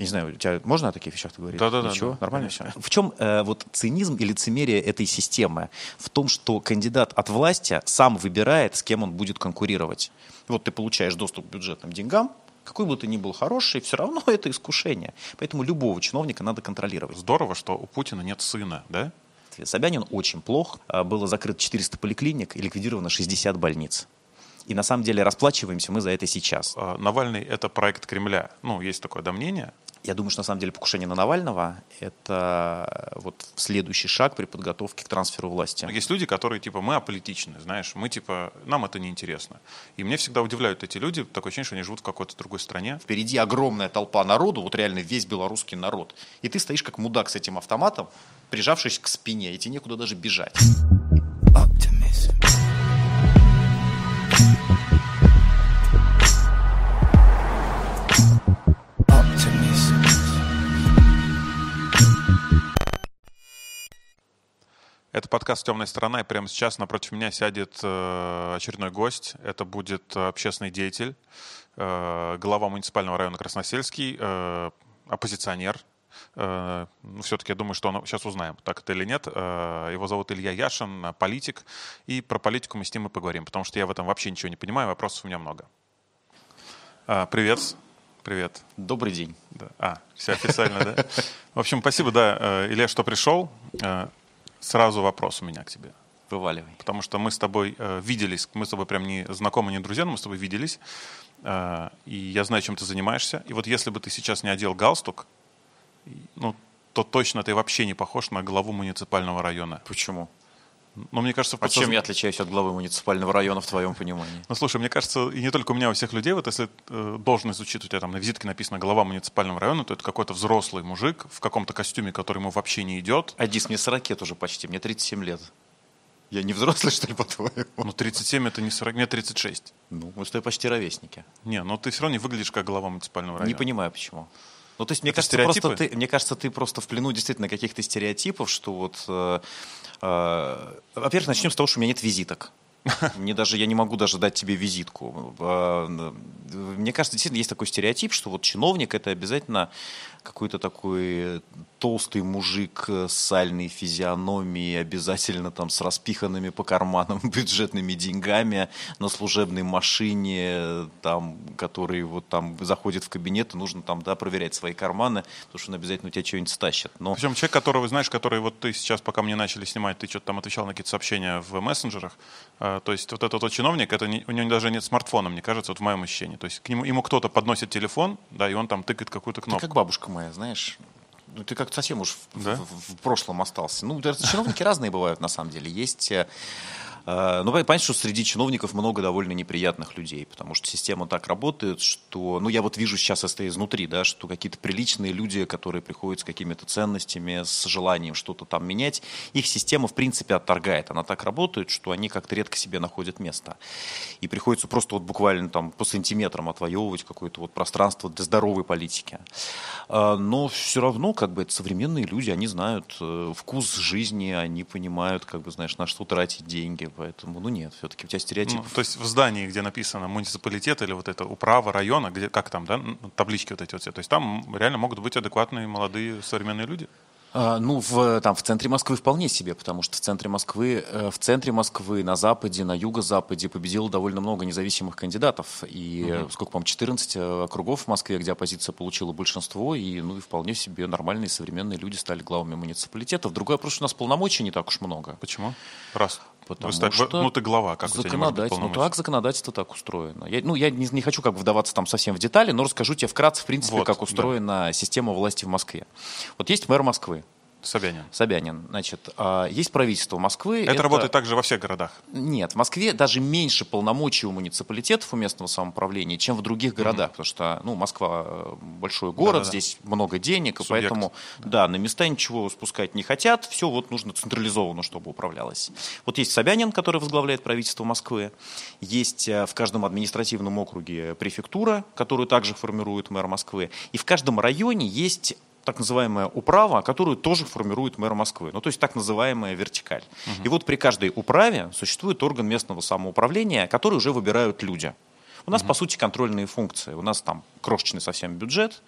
Я не знаю, у тебя можно о таких вещах говорить? Да-да-да. Ничего? да, Нормально конечно. все? В чем э, вот цинизм и лицемерие этой системы? В том, что кандидат от власти сам выбирает, с кем он будет конкурировать. Вот ты получаешь доступ к бюджетным деньгам, какой бы ты ни был хороший, все равно это искушение. Поэтому любого чиновника надо контролировать. Здорово, что у Путина нет сына, да? Собянин очень плох. А, Было закрыто 400 поликлиник и ликвидировано 60 больниц. И на самом деле расплачиваемся мы за это сейчас. А, Навальный — это проект Кремля. Ну, есть такое да, мнение. Я думаю, что на самом деле покушение на Навального – это вот следующий шаг при подготовке к трансферу власти. Есть люди, которые, типа, мы аполитичны, знаешь, мы, типа, нам это не интересно. И мне всегда удивляют эти люди, такое ощущение, что они живут в какой-то другой стране. Впереди огромная толпа народу, вот реально весь белорусский народ. И ты стоишь как мудак с этим автоматом, прижавшись к спине, и тебе некуда даже бежать. Optimism. Optimism. Это подкаст «Темная сторона», и прямо сейчас напротив меня сядет э, очередной гость. Это будет э, общественный деятель, э, глава муниципального района Красносельский, оппозиционер. Ну, все-таки я думаю, что он... Сейчас узнаем, так это или нет. Его зовут Илья Яшин, политик. И про политику мы с ним и поговорим, потому что я в этом вообще ничего не понимаю, вопросов у меня много. Привет. Привет. Добрый день. Да. А, все официально, да? В общем, спасибо, да, Илья, что пришел. Сразу вопрос у меня к тебе. Вываливай. Потому что мы с тобой э, виделись, мы с тобой прям не знакомы, не друзья, но мы с тобой виделись. Э, и я знаю, чем ты занимаешься. И вот если бы ты сейчас не одел галстук, ну, то точно ты вообще не похож на главу муниципального района. Почему? Но мне кажется, А чем подсозна- я отличаюсь от главы муниципального района в твоем понимании? Ну, слушай, мне кажется, и не только у меня, у всех людей, вот если э, должность звучит, у тебя там на визитке написано глава муниципального района, то это какой-то взрослый мужик в каком-то костюме, который ему вообще не идет. Адис, мне 40 тоже почти, мне 37 лет. Я не взрослый, что ли, по-твоему? Ну, 37 это не 40, мне 36. Ну, мы с тобой почти ровесники. Не, но ты все равно не выглядишь как глава муниципального района. Не понимаю, почему. Ну, то есть, мне Это кажется, просто ты, мне кажется, ты просто в плену действительно каких-то стереотипов, что вот... э, э, во-первых, начнем с того, что у меня нет визиток. Мне даже, я не могу даже дать тебе визитку. Э, Мне кажется, действительно есть такой стереотип, что вот чиновник это обязательно какой-то такой толстый мужик с сальной физиономией, обязательно там с распиханными по карманам бюджетными деньгами на служебной машине, там, который вот там заходит в кабинет, и нужно там, да, проверять свои карманы, потому что он обязательно у тебя что-нибудь стащит. Но Причем человек, которого, знаешь, который вот ты сейчас, пока мне начали снимать, ты что-то там отвечал на какие-то сообщения в мессенджерах. А, то есть вот этот вот чиновник, это не- у него даже нет смартфона, мне кажется, вот в моем ощущении. То есть к нему, ему кто-то подносит телефон, да, и он там тыкает какую-то ты кнопку. как бабушка моя, знаешь, ну, ты как совсем уж в, Да? в- в прошлом остался. Ну, чиновники разные бывают, на самом деле. Есть... э, э, Ну, понятно, что среди чиновников много довольно неприятных людей, потому что система так работает, что, ну, я вот вижу сейчас это изнутри, да, что какие-то приличные люди, которые приходят с какими-то ценностями, с желанием что-то там менять, их система, в принципе, отторгает. Она так работает, что они как-то редко себе находят место. И приходится просто вот буквально там по сантиметрам отвоевывать какое-то вот пространство для здоровой политики. А, Но все равно, как бы, это современные люди, они знают э, вкус жизни, они понимают, как бы, знаешь, на что тратить деньги, поэтому, ну нет, все-таки у тебя стереотип. Ну, то есть в здании, где написано муниципалитет или вот это управа района, где как там, да, таблички вот эти вот все, то есть там реально могут быть адекватные молодые современные люди. А, Ну, в, там, в центре Москвы вполне себе, потому что в центре Москвы, э, в центре Москвы, на западе, на юго-западе победило довольно много независимых кандидатов. И, э, сколько, по-моему, 14 э, округов в Москве, где оппозиция получила большинство, и, ну, и вполне себе нормальные современные люди стали главами муниципалитетов. Другое просто, что у нас полномочий не так уж много. Почему? Раз. Потому ста- что ну ты глава, как законодатель- Ну так законодательство так устроено. Я, ну, я не, не хочу как бы вдаваться там совсем в детали, но расскажу тебе вкратце, в принципе, Вот, как да. устроена система власти в Москве. Вот есть мэр Москвы, Собянин. Собянин. Значит, а, есть правительство Москвы. Это, работает также во всех городах. Нет, в Москве даже меньше полномочий у муниципалитетов, у местного самоуправления, чем в других городах, потому что, ну, Москва большой город, Да-да-да. здесь много денег, и Субъект. поэтому, да, на места ничего спускать не хотят, все вот нужно централизованно, чтобы управлялось. Вот есть Собянин, который возглавляет правительство Москвы, есть э, в каждом административном округе префектура, которую также формирует мэр Москвы, и в каждом районе есть так называемая управа, которую тоже формирует мэр Москвы. Ну, то есть так называемая вертикаль. И вот при каждой управе существует орган местного самоуправления, который уже выбирают люди. У нас, по сути, контрольные функции. У нас там крошечный совсем бюджет,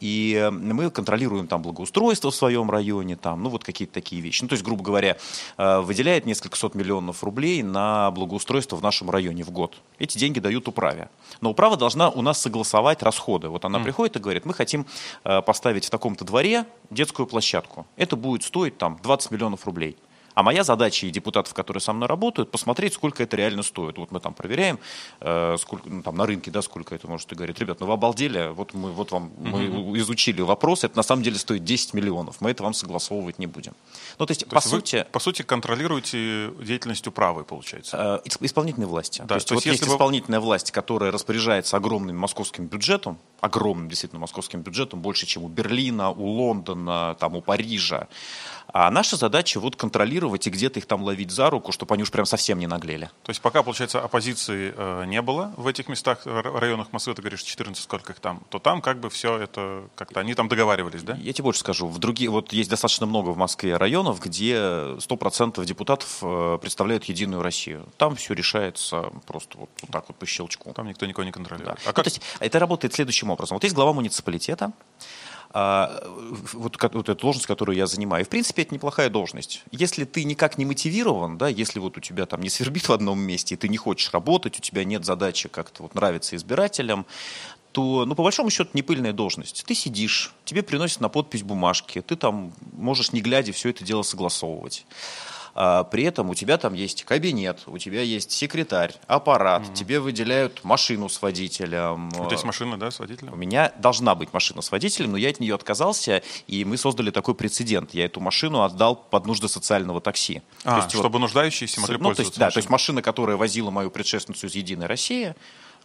и мы контролируем там благоустройство в своем районе, там, ну вот какие-то такие вещи. Ну, то есть, грубо говоря, э, выделяет несколько сот миллионов рублей на благоустройство в нашем районе в год. Эти деньги дают управе. Но управа должна у нас согласовать расходы. Вот она mm. приходит и говорит, мы хотим э, поставить в таком-то дворе детскую площадку. Это будет стоить там 20 миллионов рублей. А моя задача и депутатов, которые со мной работают, посмотреть, сколько это реально стоит. Вот мы там проверяем, э, сколько, ну, там на рынке, да, сколько это может. И говорит, ребят, ну вы обалдели, вот мы, вот вам, mm-hmm. мы изучили вопрос, это на самом деле стоит 10 миллионов, мы это вам согласовывать не будем. Ну, то есть, то по есть сути... Вы, по сути, контролируете деятельность управы, получается? Э, исполнительной власти. Да, то есть, то есть вот есть вы... исполнительная власть, которая распоряжается огромным московским бюджетом, огромным действительно московским бюджетом, больше, чем у Берлина, у Лондона, там, у Парижа. А наша задача вот контролировать и где-то их там ловить за руку, чтобы они уж прям совсем не наглели. То есть пока, получается, оппозиции э, не было в этих местах, районах Москвы, ты говоришь, 14, сколько их там, то там как бы все это как-то, они там договаривались, да? Я тебе больше скажу. В другие, вот есть достаточно много в Москве районов, где 100% депутатов э, представляют Единую Россию. Там все решается просто вот, вот так вот по щелчку. Там никто никого не контролирует. Да. А как... ну, то есть это работает следующим образом. Вот есть глава муниципалитета, вот, вот эту должность, которую я занимаю. в принципе, это неплохая должность. Если ты никак не мотивирован, да, если вот у тебя там не свербит в одном месте, и ты не хочешь работать, у тебя нет задачи как-то вот нравиться избирателям, то, ну, по большому счету, не пыльная должность. Ты сидишь, тебе приносят на подпись бумажки, ты там можешь, не глядя, все это дело согласовывать. А, при этом у тебя там есть кабинет, у тебя есть секретарь, аппарат, угу. тебе выделяют машину с водителем. У тебя есть машина, да, с водителем? У меня должна быть машина с водителем, но я от нее отказался, и мы создали такой прецедент. Я эту машину отдал под нужды социального такси. А, то есть, чтобы вот, нуждающиеся могли ну, пользоваться то есть, Да, то есть машина, которая возила мою предшественницу из «Единой России»,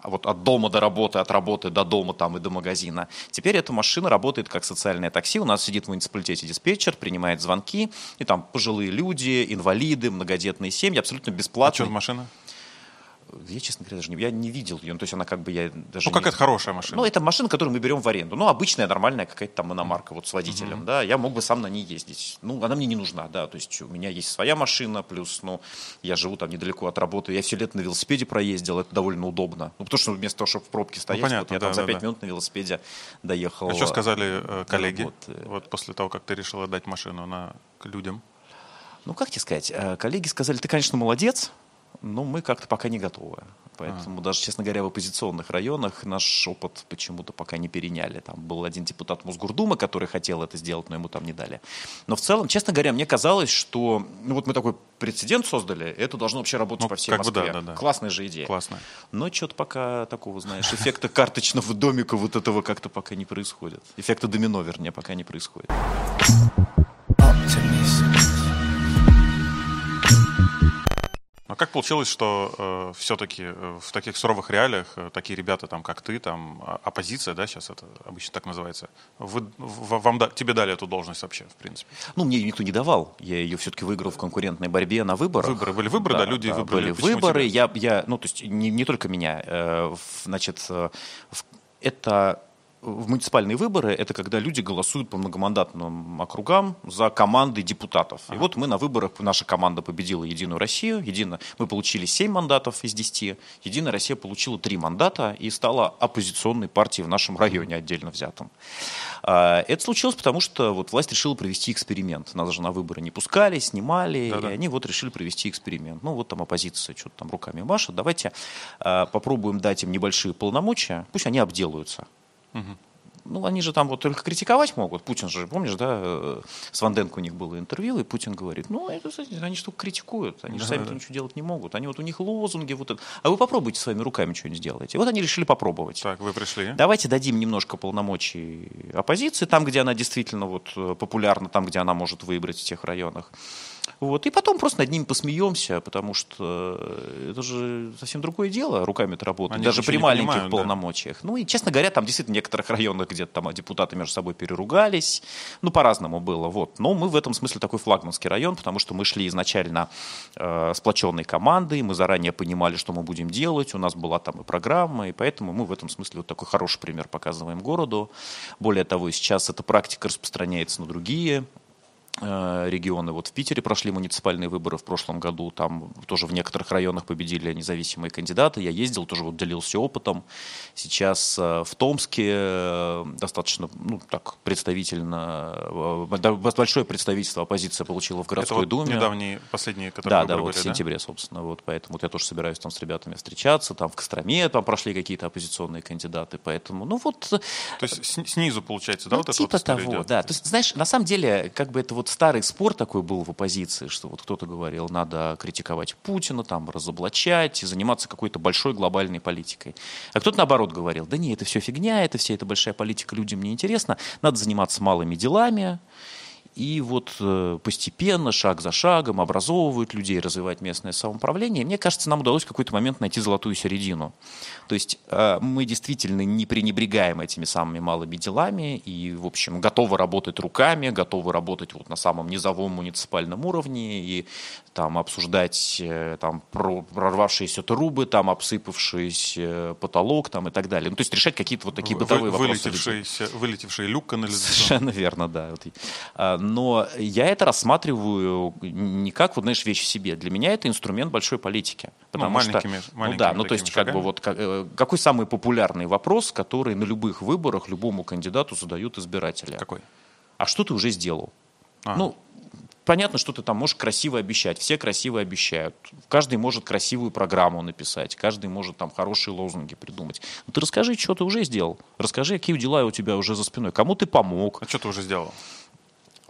вот от дома до работы, от работы до дома там и до магазина. Теперь эта машина работает как социальное такси. У нас сидит в муниципалитете диспетчер, принимает звонки, и там пожилые люди, инвалиды, многодетные семьи, абсолютно бесплатно. А что за машина? Я, честно говоря, даже не, я не видел ее. Ну, то есть она как бы я даже. Ну, как не... это хорошая машина. Ну, это машина, которую мы берем в аренду. Ну, обычная, нормальная какая-то там иномарка вот с водителем, uh-huh. да. Я мог бы сам на ней ездить. Ну, она мне не нужна, да. То есть у меня есть своя машина, плюс, ну, я живу там недалеко от работы. Я все лето на велосипеде проездил, это довольно удобно. Ну, потому что вместо того, чтобы в пробке ну, стоять, ну, понятно, вот я да, там за пять да. минут на велосипеде доехал. А что сказали э, коллеги? Вот, вот после того, как ты решил отдать машину на людям? Ну, как тебе сказать, э, коллеги сказали, ты, конечно, молодец, но мы как-то пока не готовы. Поэтому а. даже, честно говоря, в оппозиционных районах наш опыт почему-то пока не переняли. Там был один депутат Мосгордумы, который хотел это сделать, но ему там не дали. Но в целом, честно говоря, мне казалось, что ну вот мы такой прецедент создали, это должно вообще работать ну, по всей Москве. Да, да, да. Классная же идея. Классно. Но что-то пока такого, знаешь, эффекта карточного домика вот этого как-то пока не происходит. Эффекта домино, вернее, пока не происходит. А как получилось, что э, все-таки э, в таких суровых реалиях э, такие ребята, там, как ты, там, а, оппозиция, да, сейчас это обычно так называется, вы, вам, тебе дали эту должность вообще, в принципе? Ну, мне никто не давал. Я ее все-таки выиграл в конкурентной борьбе на выборах. Выборы были выборы, да, да люди да, выбрали. Были выборы. Я, я, ну, то есть не, не только меня. Э, значит, э, это в муниципальные выборы это когда люди голосуют по многомандатным округам за команды депутатов. Ага. И вот мы на выборах, наша команда победила Единую Россию. Едино, мы получили 7 мандатов из 10. Единая Россия получила 3 мандата и стала оппозиционной партией в нашем районе отдельно взятым. А, это случилось потому, что вот власть решила провести эксперимент. Нас же на выборы не пускали, снимали, Да-да. и они вот решили провести эксперимент. Ну вот там оппозиция что-то там руками машет. Давайте а, попробуем дать им небольшие полномочия, пусть они обделаются. Угу. Ну, они же там вот только критиковать могут. Путин же, помнишь, да, э, с Ванденко у них было интервью, и Путин говорит, ну, это, они же только критикуют, они же сами да. ничего делать не могут. Они вот у них лозунги, вот это. А вы попробуйте своими руками что-нибудь сделать. И вот они решили попробовать. Так, вы пришли. Давайте дадим немножко полномочий оппозиции, там, где она действительно вот э, популярна, там, где она может выбрать в тех районах. Вот. И потом просто над ними посмеемся, потому что это же совсем другое дело, руками-то работать, Они даже при маленьких понимают, полномочиях. Да. Ну и, честно говоря, там действительно в некоторых районах где-то там депутаты между собой переругались, ну по-разному было. Вот. Но мы в этом смысле такой флагманский район, потому что мы шли изначально э, сплоченной командой, мы заранее понимали, что мы будем делать, у нас была там и программа, и поэтому мы в этом смысле вот такой хороший пример показываем городу. Более того, сейчас эта практика распространяется на другие э, регионы. Вот в Питере прошли муниципальные выборы в прошлом году, там тоже в некоторых районах победили независимые кандидаты. Я ездил, тоже вот делился опытом. Сейчас э, в Томске э, достаточно, ну, так, представительно, э, да, большое представительство оппозиция получила в городской Это вот думе. недавние, последние, которые Да, да, вот в были, да? сентябре, собственно. Вот, поэтому вот я тоже собираюсь там с ребятами встречаться. Там в Костроме там прошли какие-то оппозиционные кандидаты. Поэтому, ну вот, То есть снизу, получается, да, ну, вот это типа вот история того, идет? да. То есть, знаешь, на самом деле, как бы это вот старый спор такой был в оппозиции, что вот кто-то говорил, надо критиковать Путина, там, разоблачать заниматься какой-то большой глобальной политикой. А кто-то наоборот говорил, да не, это все фигня, это вся эта большая политика людям не интересна, надо заниматься малыми делами, и вот э, постепенно, шаг за шагом, образовывать людей, развивать местное самоуправление. И Мне кажется, нам удалось в какой-то момент найти золотую середину. То есть э, мы действительно не пренебрегаем этими самыми малыми делами и, в общем, готовы работать руками, готовы работать вот на самом низовом муниципальном уровне и там обсуждать э, там про- прорвавшиеся трубы, там обсыпавшийся потолок там и так далее. Ну, то есть решать какие-то вот такие Вы- бытовые вопросы. людей. вылетевший, вылетевший люк канализационный. Совершенно верно, да. Вот. Но я это рассматриваю не как, вот, знаешь, вещь в себе. Для меня это инструмент большой политики. Потому что, маленькими- ну маленькими да, ну то есть как бы шагами. вот как- э, какой самый популярный вопрос, который на любых выборах любому кандидату задают избиратели? Какой? А что ты уже сделал? А. Ну, понятно, что ты там можешь красиво обещать. Все красиво обещают. Каждый может красивую программу написать. Каждый может там хорошие лозунги придумать. Ну, ты расскажи, что ты уже сделал. Расскажи, какие дела у тебя уже за спиной. Кому ты помог. А что ты уже сделал?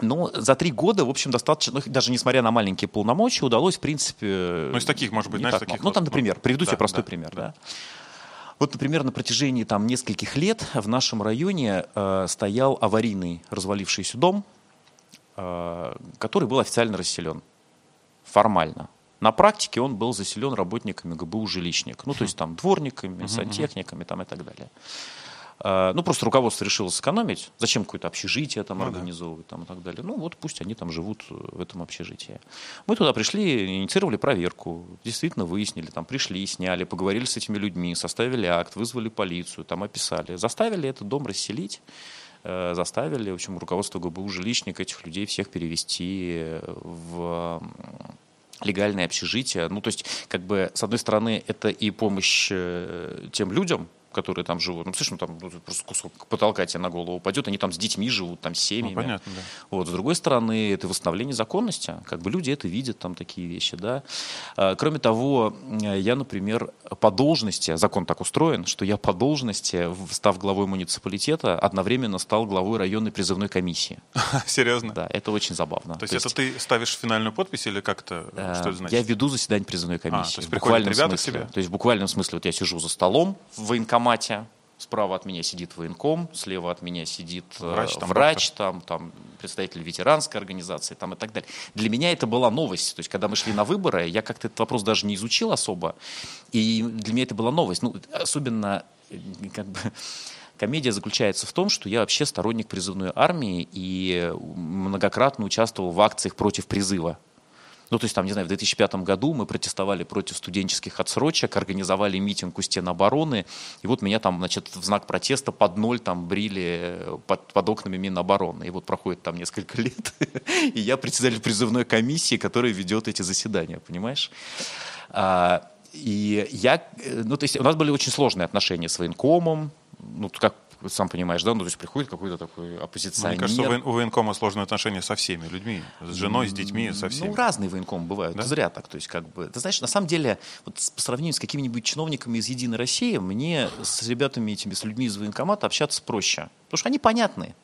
Ну, за три года, в общем, достаточно, ну, даже несмотря на маленькие полномочия, удалось, в принципе... Ну, из таких, может быть, знаешь, так таких. Ну, там, например, приведу да, тебе простой да, пример, да. да. Вот, например, на протяжении там нескольких лет в нашем районе э, стоял аварийный развалившийся дом, э, который был официально расселен. Формально. На практике он был заселен работниками ГБУ «Жилищник». Ну, то есть там дворниками, сантехниками там и так далее. Э, Ну, просто руководство решило сэкономить. Зачем какое-то общежитие там Ну да. организовывать там, и так далее. Ну, вот пусть они там живут в этом общежитии. Мы туда пришли, инициировали проверку. Действительно выяснили, там пришли, сняли, поговорили с этими людьми, составили акт, вызвали полицию, там описали. Заставили этот дом расселить. э, Заставили, в общем, руководство ГБУ жилищник этих людей всех перевести э, в легальное общежитие. Ну, то есть, как бы, с одной стороны, это и помощь э, тем людям, которые там живут. Ну, слышишь, ну, там ну, просто кусок потолка тебе на голову упадет, они там с детьми живут, там с семьями. Ну, понятно, да. Вот, с другой стороны, это восстановление законности, как бы люди это видят, там такие вещи, да. А, Кроме того, э, я, например, по должности, закон так устроен, что я по должности, став главой муниципалитета, одновременно стал главой районной призывной комиссии. Серьезно? Да, это очень забавно. То есть это ты ставишь финальную подпись или как это? Э, Что это значит? Я веду заседание призывной комиссии. то есть приходят ребята к тебе? То есть в буквальном смысле вот я сижу за столом в военкомате, справа от меня сидит военком, слева от меня сидит э, Врач, там, врач, там, там представитель ветеранской организации там, и так далее. Для меня это была новость. То есть когда мы шли на выборы, я как-то этот вопрос даже не изучил особо. И для меня это была новость. Ну, особенно э, как бы Комедия заключается в том, что я вообще сторонник призывной армии и многократно участвовал в акциях против призыва. Ну, то есть, там, не знаю, в 2005 году мы протестовали против студенческих отсрочек, организовали митинг у стен обороны, и вот меня там, значит, в знак протеста под ноль там брили э, под, под окнами Минобороны. И вот проходит там несколько лет, и я председатель призывной комиссии, которая ведет эти заседания, понимаешь? А, И я, э, ну, то есть у нас были очень сложные отношения с военкомом, ну, как сам понимаешь, да, ну, то есть приходит какой-то такой Мне оппозиционер. кажется, у, воен- у военкома сложные отношения со всеми людьми. С женой, с детьми, со всеми. Ну, разные военкомы бывают. Да? Зря так. То есть, как бы, ты знаешь, на самом деле, вот по сравнению с какими-нибудь чиновниками из Единой России, мне с ребятами этими, с людьми из военкомата общаться проще. Потому что они понятны.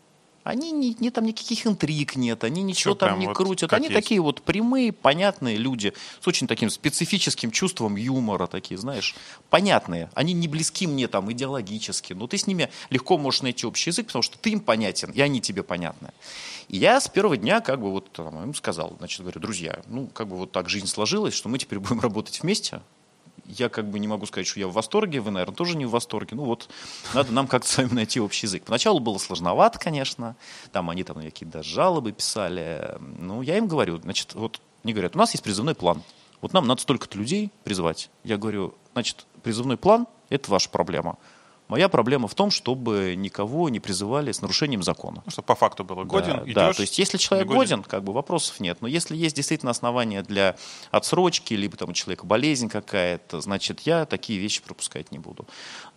Они не, не там никаких интриг нет, они ничего Всё там не вот крутят. Они есть. такие вот прямые, понятные люди с очень таким специфическим чувством юмора, такие, знаешь, понятные. Они не близки мне там идеологически, но ты с ними легко можешь найти общий язык, потому что ты им понятен, и они тебе понятны. И я с первого дня как бы вот там, им сказал, значит, говорю, друзья, ну как бы вот так жизнь сложилась, что мы теперь будем работать вместе. Я как бы не могу сказать, что я в восторге, вы, наверное, тоже не в восторге. Ну вот, надо нам как-то с вами найти общий язык. Поначалу было сложновато, конечно. Там они там какие-то жалобы писали. Ну, я им говорю, значит, вот, они говорят, у нас есть призывной план. Вот нам надо столько-то людей призывать. Я говорю, значит, призывной план – это ваша проблема. Моя проблема в том, чтобы никого не призывали с нарушением закона. Ну, чтобы по факту было годен, да, идешь, да, то есть если человек годен. годен, как бы вопросов нет. Но если есть действительно основания для отсрочки, либо там у человека болезнь какая-то, значит, я такие вещи пропускать не буду.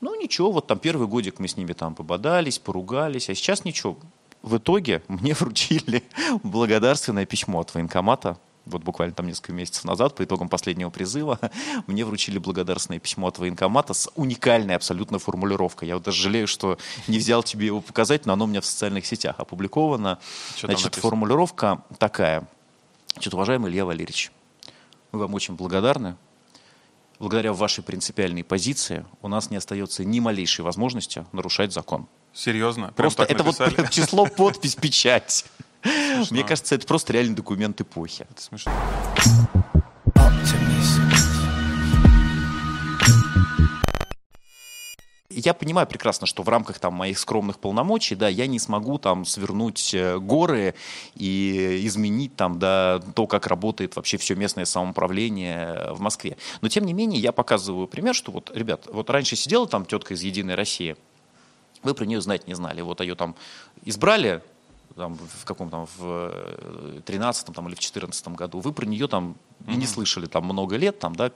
Ну ничего, вот там первый годик мы с ними там пободались, поругались, а сейчас ничего. В итоге мне вручили благодарственное письмо от военкомата вот буквально там несколько месяцев назад, по итогам последнего призыва, мне вручили благодарственное письмо от военкомата с уникальной абсолютно формулировкой. Я вот даже жалею, что не взял тебе его показать, но оно у меня в социальных сетях опубликовано. Что Значит, формулировка такая. Значит, уважаемый Илья Валерьевич, мы вам очень благодарны. Благодаря вашей принципиальной позиции у нас не остается ни малейшей возможности нарушать закон. Серьезно? Прям Просто это вот написали? прям число, подпись, печать. Мне кажется, это просто реальный документ эпохи. Это смешно. Я понимаю прекрасно, что в рамках там моих скромных полномочий, да, я не смогу там свернуть э, горы и изменить там, да, то, как работает вообще все местное самоуправление в Москве. Но тем не менее я показываю пример, что вот, ребят, вот раньше сидела там тетка из Единой России, вы про нее знать не знали, вот ее там избрали там, в каком там в 13 там, или в 14 году, вы про нее там и не слышали там много лет, там, да,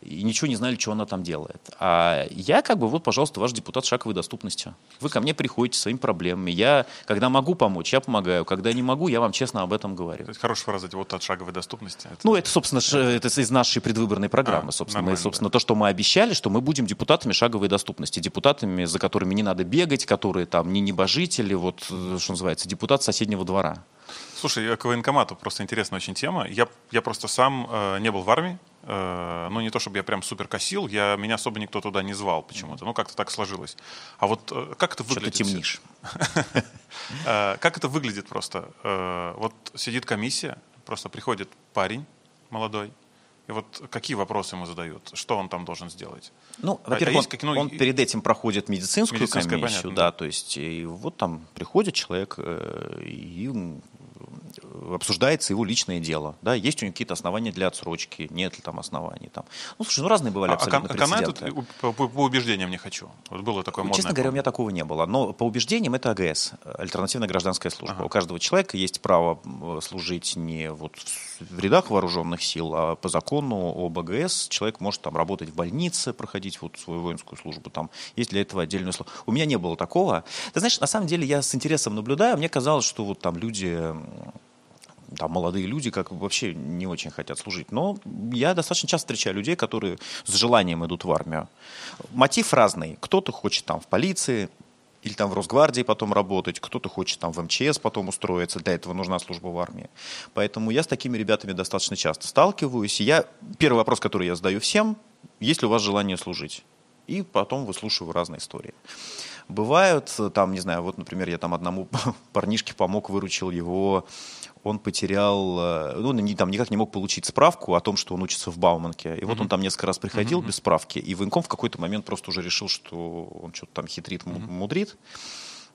и ничего не знали, что она там делает. А я как бы вот, пожалуйста, ваш депутат шаговой доступности. Вы ко мне приходите со своими проблемами. Я, когда могу помочь, я помогаю. Когда не могу, я вам честно об этом говорю. То есть хорошая фраза вот от шаговой доступности. Это- Ну, это, собственно, это из нашей предвыборной программы. А, собственно, мы, собственно, то, что мы обещали, что мы будем депутатами шаговой доступности, депутатами, за которыми не надо бегать, которые там не небожители, вот, что называется, депутат соседнего двора. Слушай, к военкомату просто интересная очень тема. Я, я просто сам э, не был в армии. Э, ну, не то, чтобы я прям супер косил, я, меня особо никто туда не звал почему-то. Ну, как-то так сложилось. А вот э, как это выглядит? темнишь. Э, Как это выглядит просто? Вот сидит комиссия, просто приходит парень молодой, и вот какие вопросы ему задают? Что он там должен сделать? Ну, А- во-первых, а он, как, ну, он и- перед этим проходит медицинскую комиссию, понятно, да, то есть и вот там приходит человек и обсуждается его личное дело, да, есть у него какие-то основания для отсрочки, нет ли там оснований там. Ну, слушай, ну разные бывали А, а абсолютно канает прецеденты. тут по, по- по убеждениям не хочу. Вот было такое модное. Честно говоря, у меня такого не было. Но по убеждениям это АГС, альтернативная гражданская служба. У каждого человека есть право служить не вот в рядах вооруженных сил, а по закону об АГС человек может там работать в больнице, проходить вот свою воинскую службу. Там есть для этого отдельную службу. У меня не было такого. Ты знаешь, на самом деле я с интересом наблюдаю. Мне казалось, что вот там люди там молодые люди как вообще не очень хотят служить. Но я достаточно часто встречаю людей, которые с желанием идут в армию. Мотив разный. Кто-то хочет там в полиции, или там в Росгвардии потом работать, кто-то хочет там в МЧС потом устроиться, для этого нужна служба в армии. Поэтому я с такими ребятами достаточно часто сталкиваюсь. Я, первый вопрос, который я задаю всем, есть ли у вас желание служить? И потом выслушиваю разные истории. Бывают, там, не знаю, вот, например, я там одному парнишке помог, выручил его, он потерял, э, ну, не, там никак не мог получить справку о том, что он учится в Бауманке. И вот он там несколько раз приходил без справки, и военком в какой-то момент просто уже решил, что он что-то там хитрит, му- мудрит.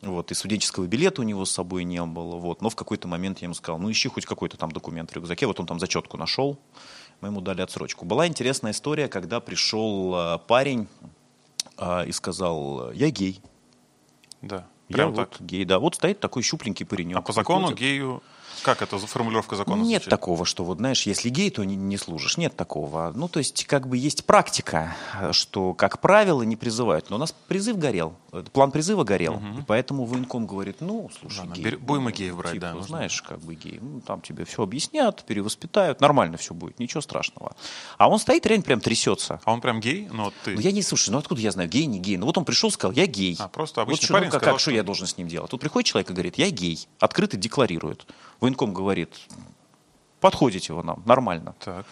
Вот, и студенческого билета у него с собой не было. Вот. Но в какой-то момент я ему сказал, ну ищи хоть какой-то там документ в рюкзаке. Вот он там зачетку нашел, мы ему дали отсрочку. Была интересная история, когда пришел э, парень э, и сказал, я гей. Да. Я Прям вот так. гей, да. Вот стоит такой щупленький паренек. А по закону приходит. гею... Как это формулировка закона? Нет звучит? такого, что вот, знаешь, если гей, то не, не служишь. Нет такого. Ну, то есть, как бы есть практика, что, как правило, не призывают. Но у нас призыв горел, э, план призыва горел. И поэтому военком говорит, ну, слушай, Ладно, гей. бери- будем и ну, геев брать, типа, да, нужно. знаешь, как бы гей. Ну, там тебе все объяснят, перевоспитают, нормально все будет, ничего страшного. А он стоит, реально прям трясется. А он прям гей? Ну, вот ты... Ну, я не слушай, ну откуда я знаю, гей, не гей? Ну вот он пришел, сказал, я гей. А, просто вот обычный что, парень ну, как, сказал, как, что что- я должен с ним делать? Тут приходит человек и говорит, я гей, открыто декларирует. Военком говорит, подходите вы нам, нормально. Так.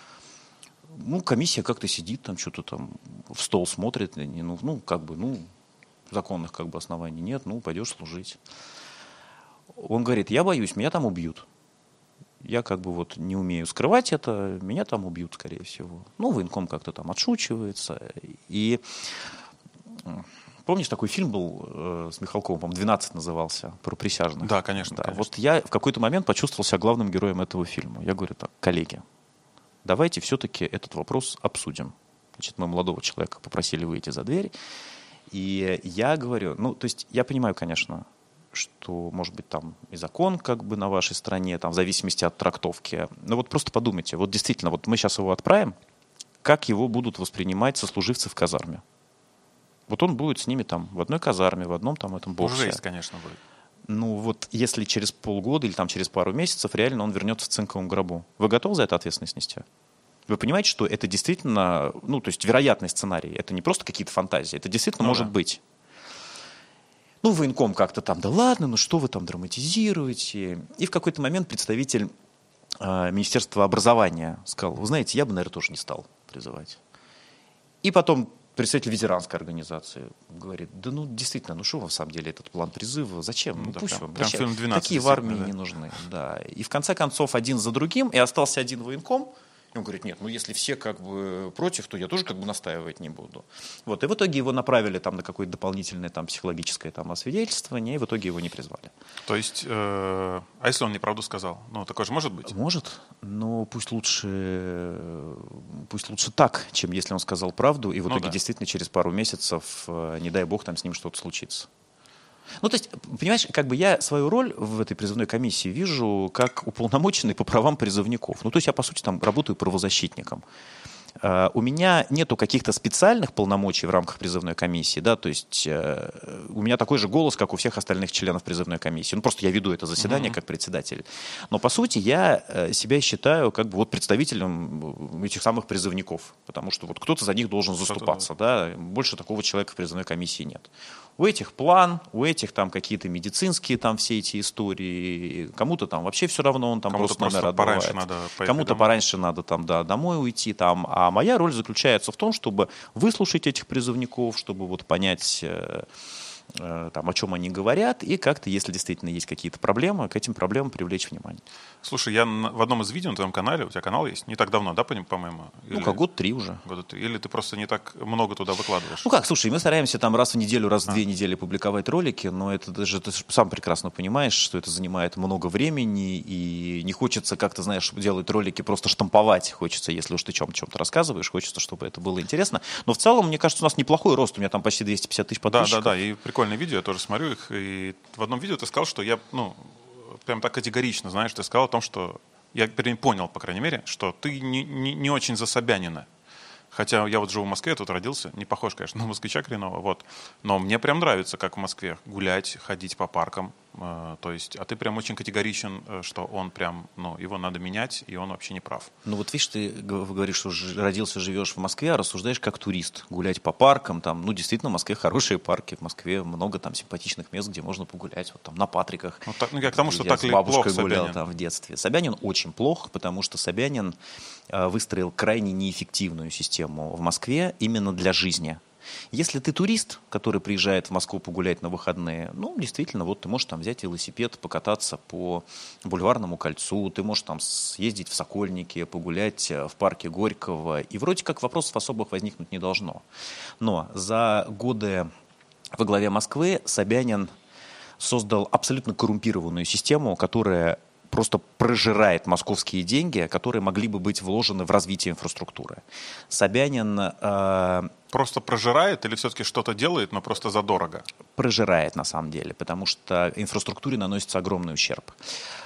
Ну, комиссия как-то сидит, там что-то там в стол смотрит, ну, ну, как бы, ну, законных как бы оснований нет, ну, пойдешь служить. Он говорит, я боюсь, меня там убьют. Я как бы вот не умею скрывать это, меня там убьют, скорее всего. Ну, военком как-то там отшучивается. И помнишь, такой фильм был э, с Михалковым, по-моему, «12» назывался, про присяжных? Да, конечно, Да, конечно. вот я в какой-то момент почувствовал себя главным героем этого фильма. Я говорю так, коллеги, давайте все-таки этот вопрос обсудим. Значит, мы молодого человека попросили выйти за дверь. И я говорю, ну, то есть я понимаю, конечно, что, может быть, там и закон как бы на вашей стране, там, в зависимости от трактовки. Но вот просто подумайте, вот действительно, вот мы сейчас его отправим, как его будут воспринимать сослуживцы в казарме? Вот он будет с ними там в одной казарме, в одном там этом боксе. Уже есть, конечно, будет. Ну вот если через полгода или там через пару месяцев реально он вернется в цинковом гробу, вы готовы за это ответственность нести? Вы понимаете, что это действительно, ну то есть вероятный сценарий, это не просто какие-то фантазии, это действительно Ну может да. быть. Ну, военком как-то там, да ладно, ну что вы там драматизируете? И в какой-то момент представитель э, Министерства образования сказал, вы знаете, я бы, наверное, тоже не стал призывать. И потом представитель ветеранской организации говорит, да ну действительно, ну что вам в самом деле этот план призыва, зачем? Ну Ну, да, пусть прям- вам, прям зачем? фильм 12 такие в армии да. не нужны. Да. И в конце концов один за другим, и остался один военком, и он говорит, нет, ну если все как бы против, то я тоже как бы настаивать не буду. Вот, и в итоге его направили там на какое-то дополнительное там психологическое там освидетельствование, и в итоге его не призвали. То есть, э, а если он неправду сказал? Ну, такое же может быть? Может, но пусть лучше, пусть лучше так, чем если он сказал правду, и в Ну итоге да. действительно через пару месяцев, э, не дай бог, там с ним что-то случится. Ну, то есть, понимаешь, как бы я свою роль в этой призывной комиссии вижу как уполномоченный по правам призывников. Ну, то есть я, по сути, там работаю правозащитником. Э, У меня нету каких-то специальных полномочий в рамках призывной комиссии, да, то есть э, у меня такой же голос, как у всех остальных членов призывной комиссии. Ну, просто я веду это заседание как председатель. Но, по сути, я э, себя считаю как бы вот представителем этих самых призывников, потому что вот кто-то за них должен заступаться, да, больше такого человека в призывной комиссии нет. У этих план, у этих там какие-то медицинские там все эти истории, кому-то там вообще все равно, он там Кому-то просто номер просто пораньше надо Кому-то домой. пораньше надо там, да, домой уйти там. А моя роль заключается в том, чтобы выслушать этих призывников, чтобы вот понять, э, э, там, о чем они говорят, и как-то, если действительно есть какие-то проблемы, к этим проблемам привлечь внимание. Слушай, я в одном из видео на твоем канале, у тебя канал есть, не так давно, да, по- по-моему? Ну, Или- как год три уже. Года три. Или ты просто не так много туда выкладываешь? Ну как, слушай, мы стараемся там раз в неделю, раз в две недели публиковать ролики, но это даже ты сам прекрасно понимаешь, что это занимает много времени, и не хочется как-то, знаешь, делать ролики просто штамповать. Хочется, если уж ты чем- чем-то рассказываешь, хочется, чтобы это было интересно. Но в целом, мне кажется, у нас неплохой рост. У меня там почти 250 тысяч Да, подписчиков. да, да, и прикольные видео, я тоже смотрю их, и в одном видео ты сказал, что я, ну, прям так категорично, знаешь, ты сказал о том, что я понял, по крайней мере, что ты не, не, не очень за Собянина. Хотя я вот живу в Москве, тут родился, не похож, конечно, на москвича коренного, вот. Но мне прям нравится, как в Москве, гулять, ходить по паркам. Э, то есть, а ты прям очень категоричен, э, что он прям, ну, его надо менять, и он вообще не прав. Ну вот видишь, ты говоришь, что родился, живешь в Москве, а рассуждаешь как турист. Гулять по паркам, там, ну действительно, в Москве хорошие парки, в Москве много там симпатичных мест, где можно погулять, вот там на Патриках. Ну, так- ну, я к тому, что так ли плох гулял Собянин? там в детстве. Собянин очень плох, потому что Собянин э, выстроил крайне неэффективную систему в Москве именно для жизни. Если ты турист, который приезжает в Москву погулять на выходные, ну, действительно, вот ты можешь там взять велосипед, покататься по бульварному кольцу, ты можешь там съездить в Сокольники, погулять э, в парке Горького, и вроде как вопросов особых возникнуть не должно. Но за годы во главе Москвы Собянин создал абсолютно коррумпированную систему, которая просто прожирает московские деньги, которые могли бы быть вложены в развитие инфраструктуры. Собянин э, Просто прожирает или все-таки что-то делает, но просто задорого? прожирает на самом деле, потому что инфраструктуре наносится огромный ущерб.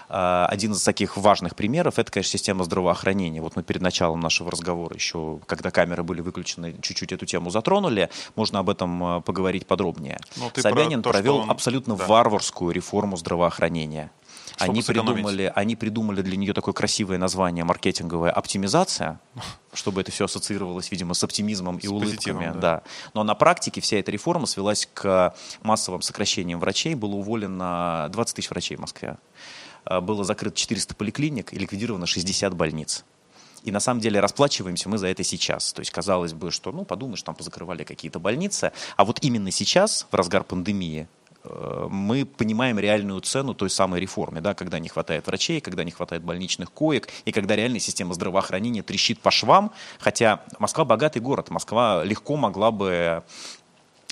А, Один из таких важных примеров – это, конечно, система здравоохранения. Вот мы перед началом нашего разговора еще, когда камеры были выключены, чуть-чуть эту тему затронули. Можно об этом а, поговорить подробнее. Ну, Собянин про то, провел он- абсолютно да. варварскую реформу здравоохранения. Чтобы Они сэкономить. придумали, они придумали для нее такое красивое название маркетинговая оптимизация, чтобы это все ассоциировалось, видимо, с оптимизмом и С улыбками. да. да. Но на практике вся эта реформа свелась к массовым сокращениям врачей. Было уволено 20 тысяч врачей в Москве. А, Было закрыто 400 поликлиник и ликвидировано 60 больниц. И на самом деле расплачиваемся мы за это сейчас. То есть казалось бы, что, ну, подумаешь, там позакрывали какие-то больницы. А вот именно сейчас, в разгар пандемии, э, мы понимаем реальную цену той самой реформе, да, когда не хватает врачей, когда не хватает больничных коек, и когда реальная система здравоохранения трещит по швам, хотя Москва богатый город, Москва легко могла бы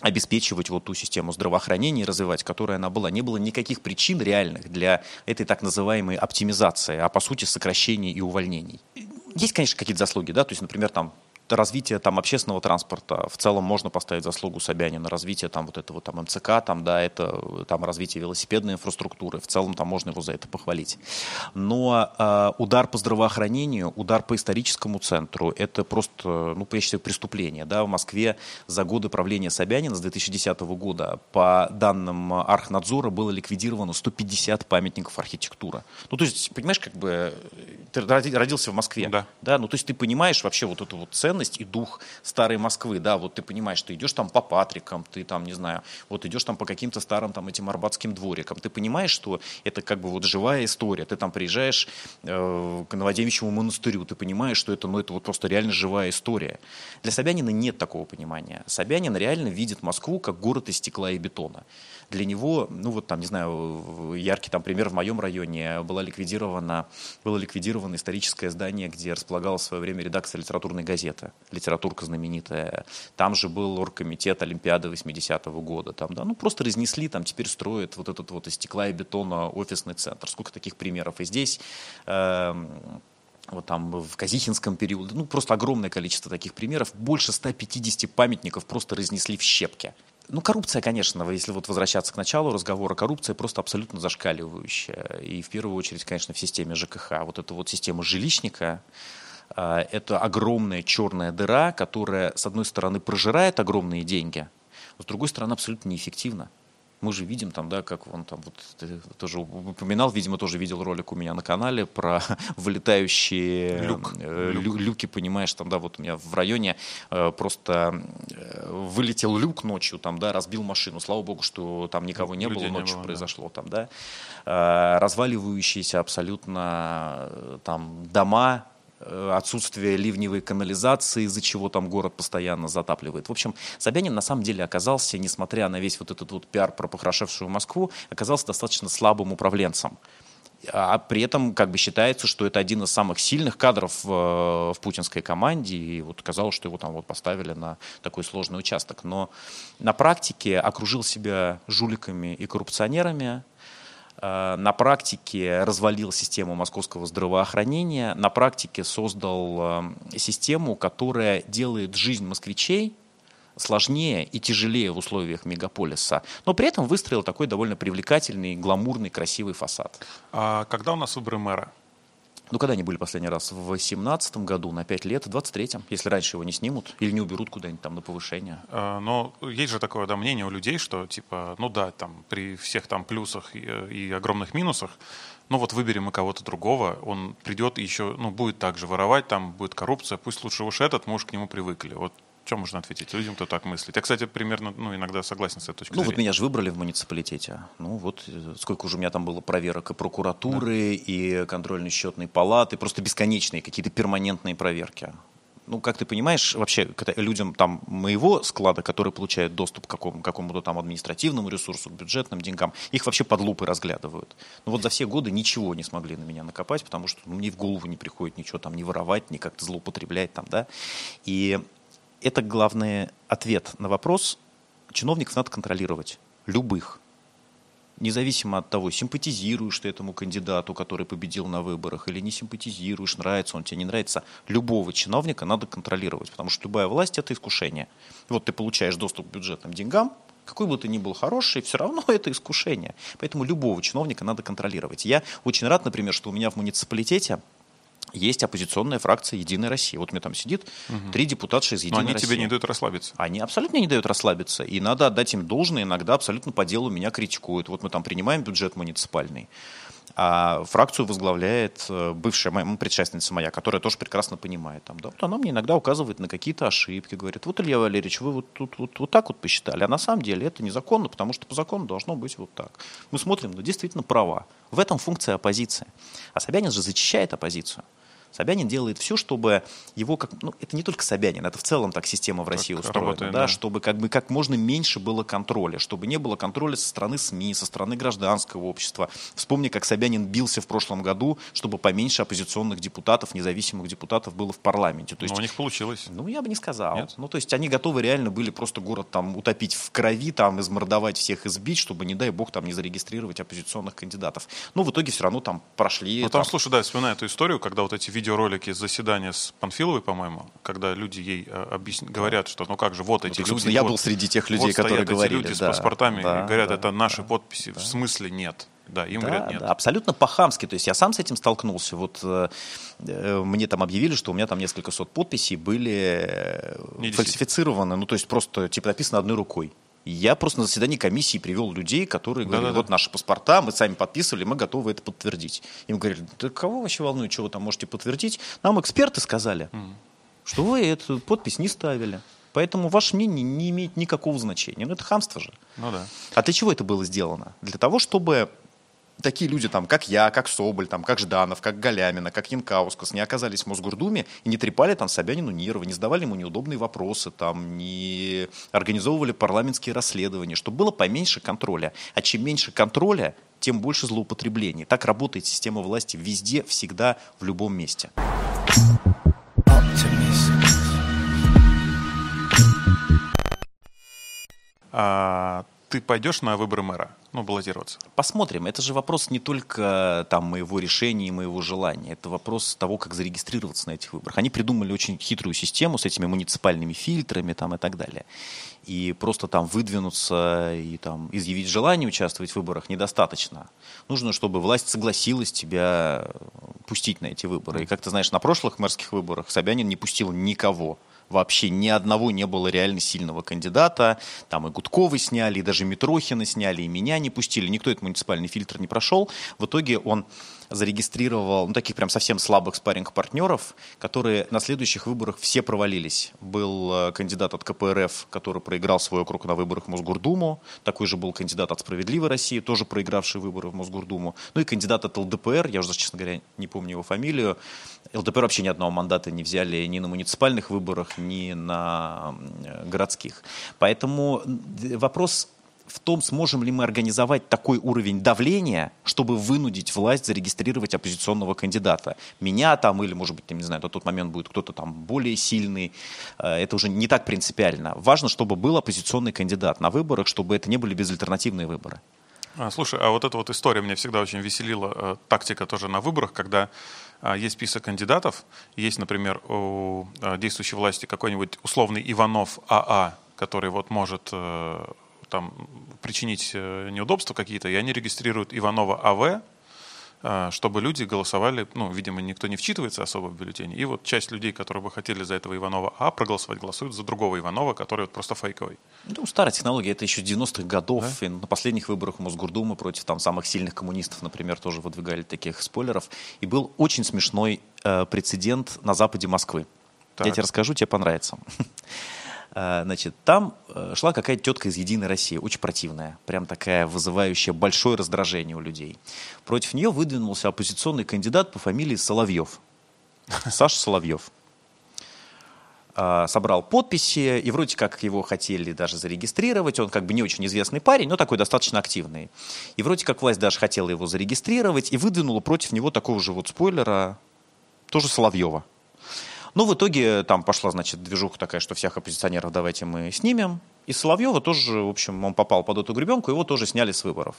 обеспечивать вот ту систему здравоохранения развивать, которая она была. Не было никаких причин реальных для этой так называемой оптимизации, а по сути сокращений и увольнений. Есть, конечно, какие-то заслуги, да, то есть, например, там та развитие там общественного транспорта в целом можно поставить заслугу Собянина, развитие там вот этого там МЦК, там, да, это там развитие велосипедной инфраструктуры, в целом там можно его за это похвалить. Но э, удар по здравоохранению, удар по историческому центру, это просто, ну, я считаю, преступление, да, в Москве за годы правления Собянина с 2010 года по данным Архнадзора было ликвидировано 150 памятников архитектуры. Ну, то есть, понимаешь, как бы ты родился в Москве, Да. да, ну, то есть ты понимаешь вообще вот эту вот ценность и дух старой Москвы, да, вот ты понимаешь, ты идешь там по Патрикам, ты там, не знаю, вот идешь там по каким-то старым там этим арбатским дворикам, ты понимаешь, что это как бы вот живая история, ты там приезжаешь э, к Новодевичьему монастырю, ты понимаешь, что это, ну, это вот просто реально живая история. Для Собянина нет такого понимания. Собянин реально видит Москву как город из стекла и бетона. Для него, ну вот там, не знаю, яркий там пример в моем районе, была ликвидирована, было ликвидировано историческое здание, где располагалась в свое время редакция литературной газеты, литературка знаменитая. Там же был оргкомитет Олимпиады 80-го года. Там, да, ну просто разнесли, там теперь строят вот этот вот из стекла и бетона офисный центр. Сколько таких примеров. И здесь эм, вот там в Казихинском периоде, ну просто огромное количество таких примеров, больше 150 памятников просто разнесли в щепки. Ну, коррупция, конечно, если вот возвращаться к началу разговора, коррупция просто абсолютно зашкаливающая. И в первую очередь, конечно, в системе ЖКХ. Вот эта вот система жилищника, а, это огромная черная дыра, которая, с одной стороны, прожирает огромные деньги, с другой стороны, абсолютно неэффективна. Мы же видим там, да, как он там, вот ты тоже упоминал, видимо, тоже видел ролик у меня на канале про вылетающие Люк. э, лю- люки, понимаешь, там, да, вот у меня в районе э, просто э, вылетел люк ночью, там, да, разбил машину. Слава богу, что там никого не Людей было, не ночью было, да. произошло там, да. Э, разваливающиеся абсолютно э, там дома, э, отсутствие ливневой канализации, из-за чего там город постоянно затапливает. В общем, Собянин на самом деле оказался, несмотря на весь вот этот вот пиар про похорошевшую Москву, оказался достаточно слабым управленцем. А при этом как бы считается, что это один из самых сильных кадров в, в путинской команде, и вот казалось, что его там вот поставили на такой сложный участок. Но на практике окружил себя жуликами и коррупционерами, э, на практике развалил систему московского здравоохранения, на практике создал э, систему, которая делает жизнь москвичей сложнее и тяжелее в условиях мегаполиса, но при этом выстроил такой довольно привлекательный, гламурный, красивый фасад. А когда у нас выборы мэра? Ну, когда они были последний раз? В 2018 году, на 5 лет, в 23-м, если раньше его не снимут или не уберут куда-нибудь там на повышение. А, Но есть же такое да, мнение у людей, что типа, ну да, там при всех там плюсах и, и огромных минусах, ну вот выберем мы кого-то другого, он придет и еще, ну будет так же воровать, там будет коррупция, пусть лучше уж этот, мы уж к нему привыкли. Вот что можно ответить людям, кто так мыслит? Я, кстати, примерно, ну иногда согласен с этой точки Ну, вот зрения. меня же выбрали в муниципалитете. Ну, вот э, сколько уже у меня там было проверок и прокуратуры, и контрольно-счетной палаты, просто бесконечные какие-то перманентные проверки. Ну, как ты понимаешь, вообще когда людям там моего склада, которые получают доступ к какому- какому-то там административному ресурсу, к бюджетным деньгам, их вообще под лупой разглядывают. Ну, вот за все годы ничего не смогли на меня накопать, потому что ну, мне в голову не приходит ничего там не воровать, ни как-то злоупотреблять там, да. И это главный ответ на вопрос. Чиновников надо контролировать. Любых. Независимо от того, симпатизируешь ты этому кандидату, который победил на выборах, или не симпатизируешь, нравится он тебе, не нравится, любого чиновника надо контролировать, потому что любая власть – это искушение. Вот ты получаешь доступ к бюджетным деньгам, какой бы ты ни был хороший, все равно это искушение. Поэтому любого чиновника надо контролировать. Я очень рад, например, что у меня в муниципалитете есть оппозиционная фракция «Единая Россия». Вот у меня там сидит три депутатша из Но «Единой они России». тебе не дают расслабиться. Они абсолютно не дают расслабиться. И надо отдать им должное. Иногда абсолютно по делу меня критикуют. Вот мы там принимаем бюджет муниципальный. А фракцию возглавляет э, бывшая моя предшественница моя, которая тоже прекрасно понимает. Там, да, вот она мне иногда указывает на какие-то ошибки, говорит, вот, Илья Валерьевич, вы вот тут вот, вот так вот посчитали, а на самом деле это незаконно, потому что по закону должно быть вот так. Мы смотрим, ну, действительно права. В этом функция оппозиции. А Собянин же зачищает оппозицию. Собянин делает все, чтобы его как ну это не только Собянин, это в целом так система в России устроена, работает, да, да. чтобы как бы как можно меньше было контроля, чтобы не было контроля со стороны СМИ, со стороны гражданского общества. Вспомни, как Собянин бился в прошлом году, чтобы поменьше оппозиционных депутатов, независимых депутатов было в парламенте. То есть Но у них получилось. ну, я бы не сказал. Нет? Ну, то есть они готовы реально были просто город там утопить в крови, там измордовать всех, избить, чтобы, не дай бог, там не зарегистрировать оппозиционных кандидатов. Ну, в итоге все равно там прошли. Ну там- там, слушай, да, я вспоминаю эту историю, когда вот эти видеоролики с заседания с Панфиловой, по-моему, когда люди ей э, объясня... говорят, что ну как же, вот эти так, люди. я вот- был среди тех людей, вот которые говорили, люди с да, паспортами да, говорят, да, это наши подписи. В смысле нет. Да, им Да, говорят нет. да, абсолютно по-хамски. То есть я сам с этим столкнулся. Вот э, э, мне там объявили, что у меня там несколько сот подписей были э, фальсифицированы. Ну, то есть просто типа написано одной рукой. Я просто на заседании комиссии привел людей, которые говорили, Да-да-да. вот наши паспорта, мы сами подписывали, мы готовы это подтвердить. Им говорили, да кого вообще волнует, что вы там можете подтвердить? Нам эксперты сказали, что вы эту подпись не ставили. Поэтому ваше мнение не имеет никакого значения. Ну, это хамство же. Ну да. А для чего это было сделано? Для того, чтобы такие люди, там, как я, как Соболь, там, как Жданов, как Галямина, как Янкаускас, не оказались в Мосгордуме и не трепали там Собянину нервы, не задавали ему неудобные вопросы, там, не организовывали парламентские расследования, чтобы было поменьше контроля. А чем меньше контроля, тем больше злоупотреблений. Так работает система власти везде, всегда, в любом месте. А ты пойдешь на выборы мэра? Ну, баллотироваться. Посмотрим. Это же вопрос не только там, моего решения и моего желания. Это вопрос того, как зарегистрироваться на этих выборах. Они придумали очень хитрую систему с этими муниципальными фильтрами там, и так далее. И просто там выдвинуться и там, изъявить желание участвовать в выборах недостаточно. Нужно, чтобы власть согласилась тебя пустить на эти выборы. И как ты знаешь, на прошлых мэрских выборах Собянин не пустил никого. Вообще ни одного не было реально сильного кандидата. Там и Гудковы сняли, и даже Митрохина сняли, и меня не пустили. Никто этот муниципальный фильтр не прошел. В итоге он зарегистрировал ну, таких прям совсем слабых спарринг-партнеров, которые на следующих выборах все провалились. Был э, кандидат от КПРФ, который проиграл свой округ на выборах в Мосгордуму. Такой же был кандидат от «Справедливой России», тоже проигравший выборы в Мосгордуму. Ну и кандидат от ЛДПР, я уже, честно говоря, не помню его фамилию. ЛДПР вообще ни одного мандата не взяли ни на муниципальных выборах, ни на э, городских. Поэтому вопрос в том, сможем ли мы организовать такой уровень давления, чтобы вынудить власть зарегистрировать оппозиционного кандидата. Меня там, или, может быть, не знаю, на тот момент будет кто-то там более сильный. Э, Это уже не так принципиально. Важно, чтобы был оппозиционный кандидат на выборах, чтобы это не были безальтернативные выборы. А, слушай, а вот эта вот история меня всегда очень веселила, э, тактика тоже на выборах, когда а, есть список кандидатов, есть, например, у э, действующей власти какой-нибудь условный Иванов АА, который вот может там причинить э, неудобства какие-то, и они регистрируют Иванова АВ, э, чтобы люди голосовали, ну, видимо, никто не вчитывается особо в бюллетени, и вот часть людей, которые бы хотели за этого Иванова А проголосовать, голосуют за другого Иванова, который вот просто фейковый. Ну, старая технология, это еще 90-х годов. И на последних выборах Мосгордумы против там, самых сильных коммунистов, например, тоже выдвигали таких спойлеров. И был очень смешной э, прецедент на западе Москвы. Так. Я тебе расскажу, тебе понравится. Э, Значит, там э, шла какая-то тетка из «Единой России», очень противная, прям такая вызывающая большое раздражение у людей. Против нее выдвинулся оппозиционный кандидат по фамилии Соловьев. Саша Соловьев а, собрал подписи, и вроде как его хотели даже зарегистрировать. Он как бы не очень известный парень, но такой достаточно активный. И вроде как власть даже хотела его зарегистрировать и выдвинула против него такого же вот спойлера, тоже Соловьева. Ну, в итоге там пошла, значит, движуха такая, что всех оппозиционеров давайте мы снимем. И Соловьева тоже, в общем, он попал под эту гребенку, его тоже сняли с выборов.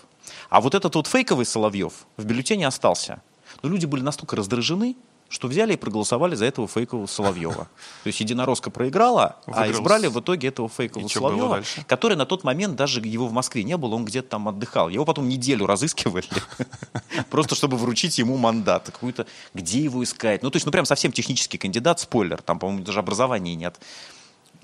А вот этот вот фейковый Соловьев в бюллетене остался. Но люди были настолько раздражены, что взяли и проголосовали за этого фейкового Соловьева. То есть единоросска проиграла, а избрали в итоге этого фейкового И Соловьева, который на тот момент даже его в Москве не было, он где-то там отдыхал. Его потом неделю разыскивали, просто чтобы вручить ему мандат. Какую-то, где его искать? Ну, то есть, ну, прям совсем технический кандидат, спойлер, там, по-моему, даже образования нет.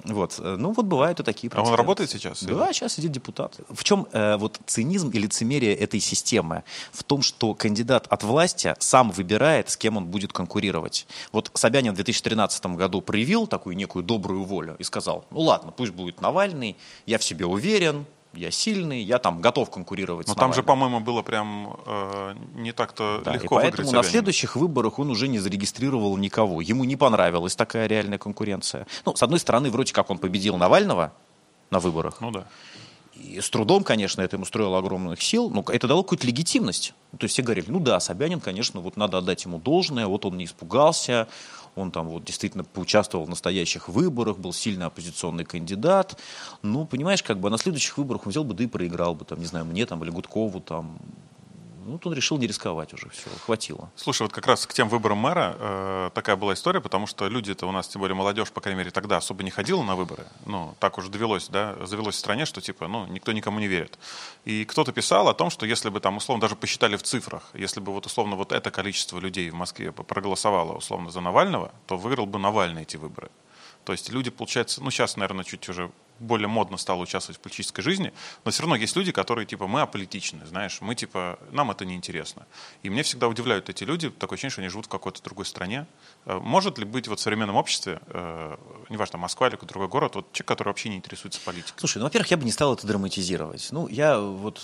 Вот. э, Ну, вот бывают и такие А он работает сейчас? Да, сейчас сидит депутат. В чем э, вот цинизм и лицемерие этой системы? В том, что кандидат от власти сам выбирает, с кем он будет конкурировать. Вот Собянин в 2013 году проявил такую некую добрую волю и сказал, ну ладно, пусть будет Навальный, я в себе уверен, я сильный, я там готов конкурировать Но с там же, Навальным». по-моему, было прям э, не так-то Да, и легко выиграть поэтому на следующих выборах он уже не зарегистрировал никого. Ему не понравилась такая реальная конкуренция. Ну, с одной стороны, вроде как он победил Навального на выборах. Ну да. И с трудом, конечно, это ему стоило огромных сил, но это дало какую-то легитимность. То есть все говорили, ну да, Собянин, конечно, вот надо отдать ему должное, вот он не испугался, он там вот действительно поучаствовал в настоящих выборах, был сильный оппозиционный кандидат. Ну, понимаешь, как бы на следующих выборах он взял бы, да и проиграл бы, там, не знаю, мне там или Гудкову там. Ну, он решил не рисковать уже, все, хватило. Слушай, вот как раз к тем выборам мэра э, такая была история, потому что люди-то у нас, тем более молодежь, по крайней мере, тогда особо не ходила на выборы. Ну, так уже довелось, да, завелось в стране, что типа, ну, никто никому не верит. И кто-то писал о том, что если бы там, условно, даже посчитали в цифрах, если бы вот условно вот это количество людей в Москве проголосовало условно за Навального, то выиграл бы Навальный эти выборы. То есть люди, получается, ну сейчас, наверное, чуть уже более модно стало участвовать в политической жизни, но все равно есть люди, которые типа мы аполитичны, знаешь, мы типа нам это не интересно. И мне всегда удивляют эти люди, такое ощущение, что они живут в какой-то другой стране. Э, Может ли быть вот в современном обществе, э, неважно Москва или какой-то другой город, вот человек, который вообще не интересуется политикой? Слушай, ну, во-первых, я бы не стал это драматизировать. Ну, я вот,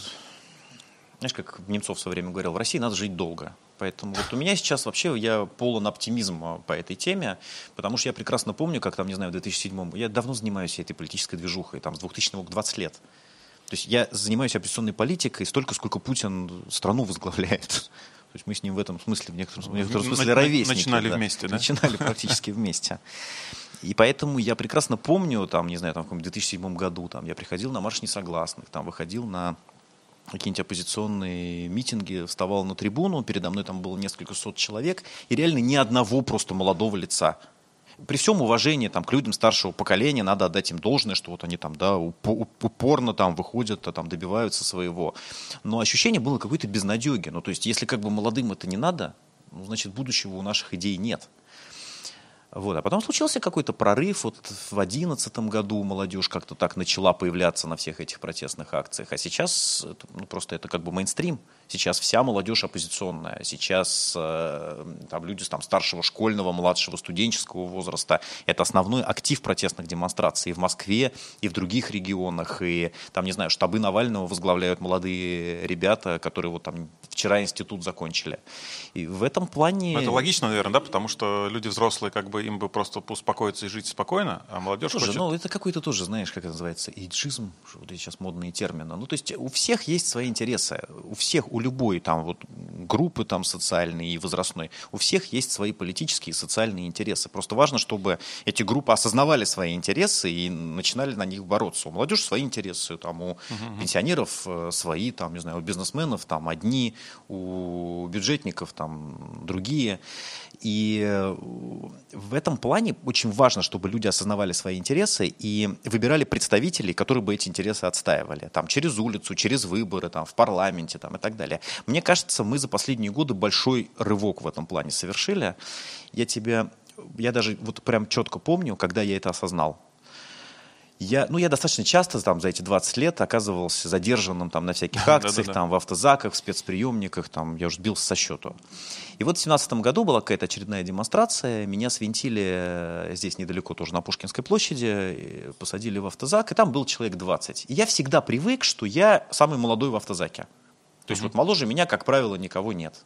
знаешь, как Немцов в свое время говорил, в России надо жить долго. Поэтому вот у меня сейчас вообще я полон оптимизма по этой теме, потому что я прекрасно помню, как там, не знаю, в 2007 я давно занимаюсь этой политической движухой, там, с 2000 к 20 лет. То есть я занимаюсь оппозиционной политикой столько, сколько Путин страну возглавляет. То есть мы с ним в этом смысле, в некотором, в некотором смысле, ровесники. начинали вместе, да? Начинали практически вместе. И поэтому я прекрасно помню, там, не знаю, там, в каком 2007 году, там, я приходил на марш несогласных, там, выходил на какие-нибудь оппозиционные митинги, вставал на трибуну, передо мной там было несколько сот человек, и реально ни одного просто молодого лица. При всем уважении там, к людям старшего поколения надо отдать им должное, что вот они там, да, упо- упорно там выходят, а там добиваются своего. Но ощущение было какой-то безнадеги. Ну, то есть, если как бы молодым это не надо, ну, значит, будущего у наших идей нет. Вот. А потом случился какой-то прорыв. Вот в 2011 году молодежь как-то так начала появляться на всех этих протестных акциях. А сейчас ну, просто это как бы мейнстрим. Сейчас вся молодежь оппозиционная. Сейчас э, там люди там, старшего школьного, младшего студенческого возраста. Это основной актив протестных демонстраций и в Москве, и в других регионах. И там, не знаю, штабы Навального возглавляют молодые ребята, которые вот там вчера институт закончили. И в этом плане... Ну, это логично, наверное, да, потому что люди взрослые, как бы им бы просто успокоиться и жить спокойно, а молодежь Слушай, хочет... ну это какой-то тоже, знаешь, как это называется, эйджизм, что вот сейчас модные термины. Ну, то есть у всех есть свои интересы. У всех, у любой там вот группы там социальной и возрастной, у всех есть свои политические и социальные интересы. Просто важно, чтобы эти группы осознавали свои интересы и начинали на них бороться. У молодежи свои интересы, там у пенсионеров э, свои, там, не знаю, у бизнесменов там одни, у бюджетников там другие. И э, в этом плане очень важно, чтобы люди осознавали свои интересы и выбирали представителей, которые бы эти интересы отстаивали. Там, через улицу, через выборы, там, в парламенте там, и так далее. Мне кажется, мы за последние годы большой рывок в этом плане совершили. Я тебе, я даже вот прям четко помню, когда я это осознал. Я, ну, я достаточно часто там, за эти 20 лет оказывался задержанным там, на всяких акциях, там, в автозаках, в спецприемниках, там, я уже сбился со счету. И вот в 2017 году была какая-то очередная демонстрация, меня свинтили э, здесь недалеко тоже на Пушкинской площади, посадили в автозак, и там был человек 20. И я всегда привык, что я самый молодой в автозаке. То есть вот моложе меня, как правило, никого нет.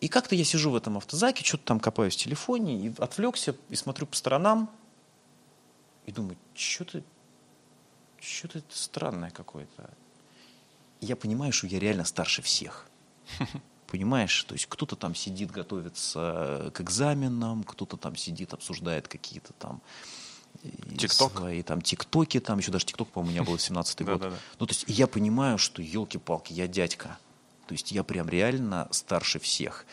И как-то я сижу в этом автозаке, что-то там копаюсь в телефоне, и отвлекся, и смотрю по сторонам, и думаю, что-то что-то странное какое-то. Я понимаю, что я реально старше всех. Понимаешь, то есть кто-то там сидит, готовится к экзаменам, кто-то там сидит, обсуждает какие-то там э, Тикток? свои там тиктоки, там еще даже тикток, по-моему, у меня был 17-й год. Ну, то есть я понимаю, что елки-палки, я дядька. То есть я прям реально старше всех.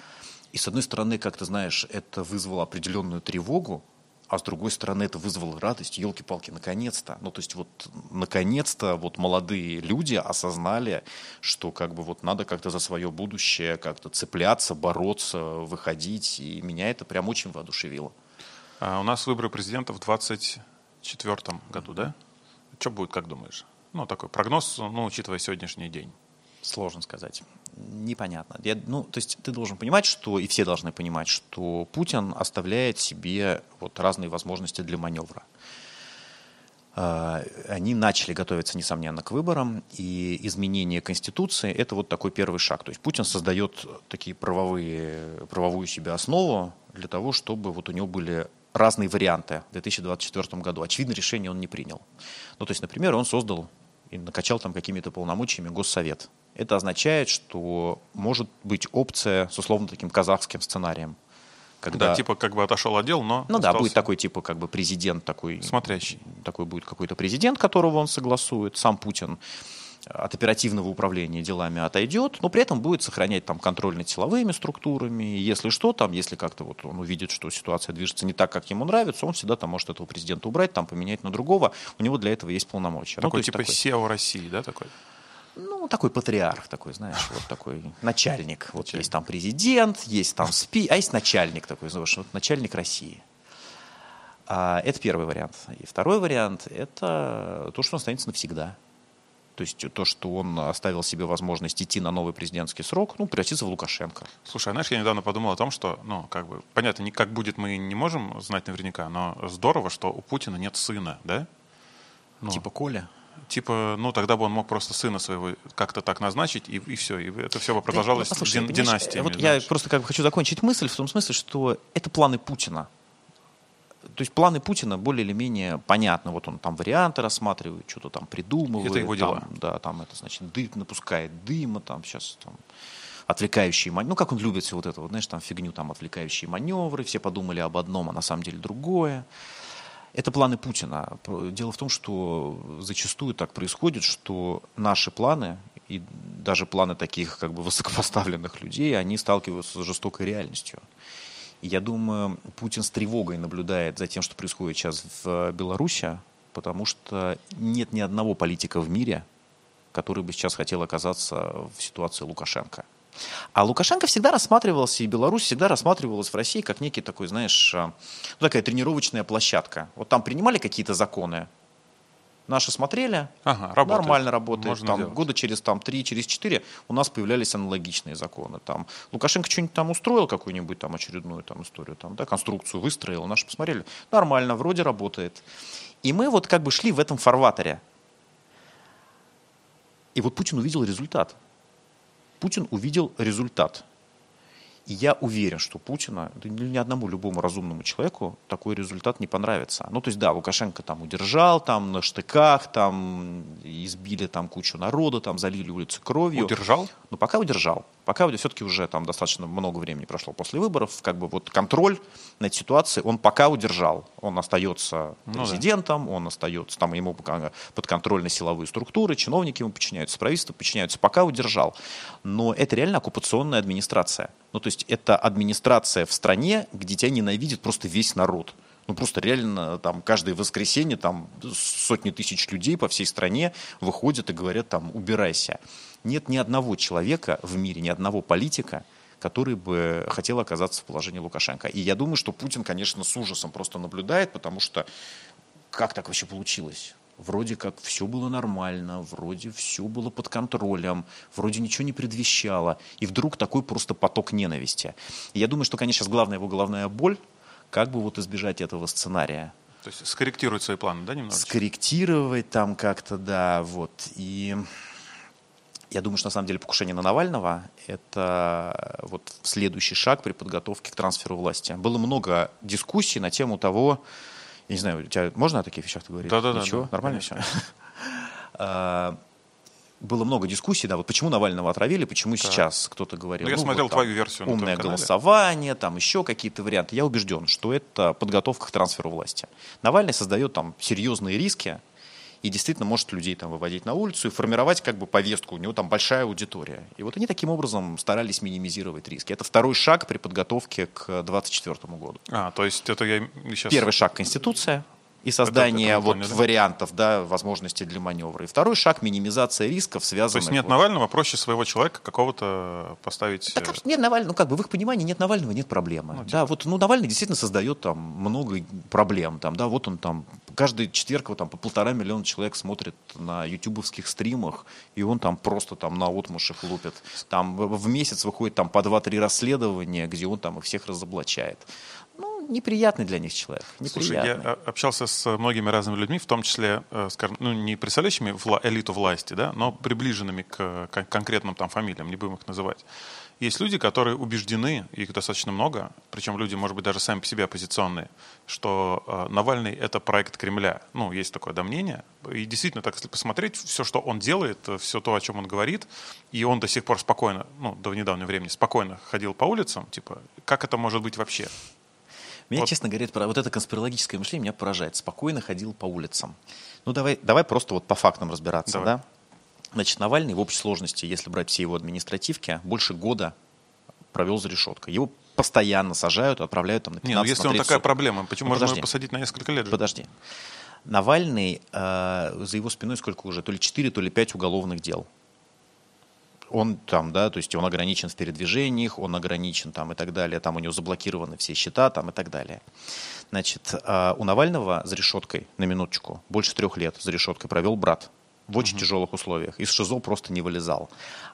И с одной стороны, как ты знаешь, это вызвало определенную тревогу, а с другой стороны, это вызвало радость. Елки-палки, наконец-то. Ну, то есть вот наконец-то вот молодые люди осознали, что как бы вот надо как-то за свое будущее как-то цепляться, бороться, выходить. И меня это прям очень воодушевило. А у нас выборы президента в 24 году, да? Что будет, как думаешь? Ну, такой прогноз, ну, учитывая сегодняшний день. Сложно сказать. Непонятно. Я, ну, то есть ты должен понимать, что, и все должны понимать, что Путин оставляет себе вот разные возможности для маневра. А, Они начали готовиться, несомненно, к выборам, и изменение Конституции – это вот такой первый шаг. То есть Путин создает такие правовые, правовую себе основу для того, чтобы вот у него были разные варианты в 2024 году. Очевидно, решение он не принял. Ну, то есть, например, он создал и накачал там какими-то полномочиями Госсовет. Это означает, что может быть опция с условно таким казахским сценарием. Когда, Да, типа как бы отошел отдел, но ну да, остался будет такой типа как бы президент такой. смотрящий. Такой будет какой-то президент, которого он согласует, сам Путин. от оперативного управления делами отойдет, но при этом будет сохранять там контроль над силовыми структурами. Если что, там, если как-то вот он увидит, что ситуация движется не так, как ему нравится, он всегда там может этого президента убрать, там поменять на другого. У него для этого есть полномочия. Ну, Такой есть типа такой- SEO России, да, такой? Ну, такой патриарх, такой, знаешь, вот такой начальник. Вот есть там президент, есть там спи, а есть начальник такой, знаешь, вот начальник России. А, это первый вариант. И второй вариант – это то, что он останется навсегда. То есть то, что он оставил себе возможность идти на новый президентский срок, ну, превратиться в Лукашенко. Слушай, а знаешь, я недавно подумал о том, что, ну, как бы, понятно, как будет, мы не можем знать наверняка, но здорово, что у Путина нет сына, да? Ну, Типа Коля. Типа, ну, тогда бы он мог просто сына своего как-то так назначить, и, и все, и это все бы продолжалось Да, послушай, дин- династиями. Вот я знаешь. просто как бы хочу закончить мысль в том смысле, что это планы Путина. То есть планы Путина более или менее понятны. Вот он там варианты рассматривает, что-то там придумывает. Это его дела. там, да, там это значит дым, напускает дыма, там сейчас там отвлекающие маневры. Ну, как он любит все вот это, вот, знаешь, там фигню, там отвлекающие маневры. Все подумали об одном, а на самом деле другое. Это планы Путина. Дело в том, что зачастую так происходит, что наши планы и даже планы таких как бы высокопоставленных людей, они сталкиваются с жестокой реальностью. И я думаю, Путин с тревогой наблюдает за тем, что происходит сейчас в Беларуси, потому что нет ни одного политика в мире, который бы сейчас хотел оказаться в ситуации Лукашенко. А Лукашенко всегда рассматривался, и Беларусь всегда рассматривалась в России как некий такой, знаешь, а, ну, такая тренировочная площадка. Вот там принимали какие-то законы, наши смотрели, Ага, работает. нормально работает. Можно там, делать. года через там, 3, через 4 у нас появлялись аналогичные законы. Там, Лукашенко что-нибудь там устроил, какую-нибудь там очередную там, историю, там, да, конструкцию выстроил, наши посмотрели, нормально, вроде работает. И мы вот как бы шли в этом фарватере. И вот Путин увидел результат. Путин увидел результат. И я уверен, что Путина, да ни ни одному любому разумному человеку такой результат не понравится. Ну, то есть, да, Лукашенко там удержал, там на штыках, там избили там кучу народа, там залили улицы кровью. Удержал? Ну, пока удержал. Пока все-таки уже там достаточно много времени прошло после выборов. Как бы вот контроль над ситуацией он пока удержал. Он остается Ну да. президентом, он остается, там ему пока подконтрольны силовые структуры, чиновники ему подчиняются, правительство подчиняются. Пока удержал. Но это реально оккупационная администрация. Ну, то есть это администрация в стране, где тебя ненавидит просто весь народ. Ну, просто реально там каждое воскресенье там сотни тысяч людей по всей стране выходят и говорят там «убирайся». Нет ни одного человека в мире, ни одного политика, который бы хотел оказаться в положении Лукашенко. И я думаю, что Путин, конечно, с ужасом просто наблюдает, потому что как так вообще получилось? Вроде как все было нормально, вроде все было под контролем, вроде ничего не предвещало. И вдруг такой просто поток ненависти. И я думаю, что, конечно, сейчас главная его головная боль, как бы вот избежать этого сценария. То есть скорректировать свои планы, да, немножечко? Скорректировать там как-то, да, вот. И я думаю, что на самом деле покушение на Навального – это вот следующий шаг при подготовке к трансферу власти. Было много дискуссий на тему того, я не знаю, у тебя можно о таких вещах говорить? Да-да-да, Ничего? да, Нормально конечно. все? А, Было много дискуссий, да, вот почему Навального отравили, почему сейчас кто-то говорил. Ну, я вот смотрел там твою версию Умное голосование, там еще какие-то варианты. Я убежден, что это подготовка к трансферу власти. Навальный создает там серьезные риски и действительно может людей там выводить на улицу и формировать как бы повестку. У него там большая аудитория. И вот они таким образом старались минимизировать риски. Это второй шаг при подготовке к 2024 году. А, то есть это я сейчас... Первый шаг – Конституция и создание это мы вот поняли. вариантов, да, возможностей для маневра. И второй шаг – минимизация рисков, То связанных... есть нет вот- Навального, проще своего человека какого-то поставить... Э, нет Навального, ну как бы в их понимании нет Навального, нет проблемы. да, вот ну Навальный действительно создает там много проблем, там, да, вот он там каждый четверг вот, там по полтора миллиона человек смотрит на ютубовских стримах, и он там просто там на отмышах лупит. Там в в месяц выходит там по два-три расследования, где он там их всех разоблачает. Ну, неприятный для них человек. Слушай, я Неприятный. э, общался с многими разными людьми, в том числе, э, скажем, ну, не представляющими вла- элиту власти, да, но приближенными к кон- конкретным там фамилиям, не будем их называть. Есть люди, которые убеждены, их достаточно много, причем люди, может быть, даже сами по себе оппозиционные, что э, Навальный — это проект Кремля. Ну, есть такое да, мнение. И действительно, так если посмотреть, все, что он делает, э, все то, о чем он говорит, и он до сих пор спокойно, ну, до недавнего времени спокойно ходил по улицам, типа, как это может быть вообще? Меня, Вот. честно говоря, про- вот это конспирологическое мышление меня поражает. Спокойно ходил по улицам. Ну, давай, давай просто вот по фактам разбираться, Давай. да? Значит, Навальный в общей сложности, если брать все его административки, больше года провел за решеткой. Его постоянно сажают, отправляют там на 15 Не, ну если он 30 такая суток. проблема, почему Ну, можно его посадить на несколько лет? же? Подожди. Навальный, э, за его спиной сколько уже? То ли 4, то ли 5 уголовных дел. Он там, да, то есть он ограничен в передвижениях, он ограничен там и так далее, там у него заблокированы все счета там и так далее. Значит, э, у Навального за решеткой, на минуточку, больше трех лет за решеткой провел брат в очень тяжелых условиях. Из ШИЗО просто не вылезал.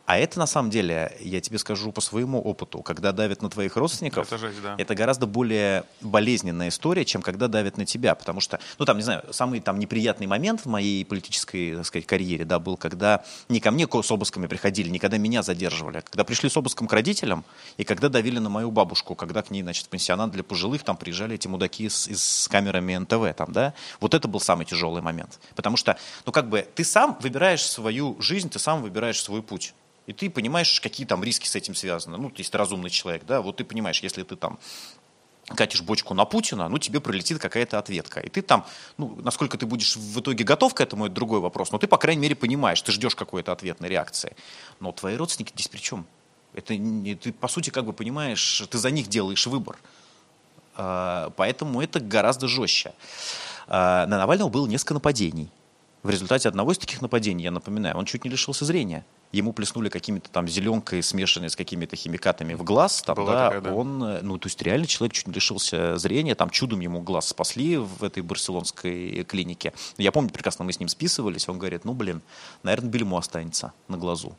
А это, на самом деле, я тебе скажу по своему опыту, когда давят на твоих родственников, Это жесть, да. это гораздо более болезненная история, чем когда давят на тебя. Потому что, ну там, не знаю, самый там неприятный момент в моей политической, так сказать, карьере, да, был, когда не ко мне с обысками приходили, не когда меня задерживали, а когда пришли с обыском к родителям, и когда давили на мою бабушку, когда к ней, значит, пансионат для пожилых, там приезжали эти мудаки с, с камерами НТВ, там, да, вот это был самый тяжелый момент. Потому что, ну как бы, ты сам выбираешь свою жизнь, ты сам выбираешь свой путь. И ты понимаешь, какие там риски с этим связаны. Ну, если ты разумный человек, да, вот ты понимаешь, если ты там катишь бочку на Путина, ну, тебе прилетит какая-то ответка. И ты там, ну, насколько ты будешь в итоге готов к этому, это другой вопрос. Но ты, по крайней мере, понимаешь, ты ждешь какой-то ответной реакции. Но твои родственники здесь при чем? Это не, ты, по сути, как бы понимаешь, ты за них делаешь выбор. А, Поэтому это гораздо жестче. А, На Навального было несколько нападений. В результате одного из таких нападений, я напоминаю, он чуть не лишился зрения. Ему плеснули какими-то там зеленкой, смешанной с какими-то химикатами в глаз. Там, Была да, такая, да. он, э, ну, то есть реально человек чуть не лишился зрения, там чудом ему глаз спасли в этой барселонской клинике. Я помню прекрасно, мы с ним списывались, он говорит, ну, блин, наверное, бельмо останется на глазу.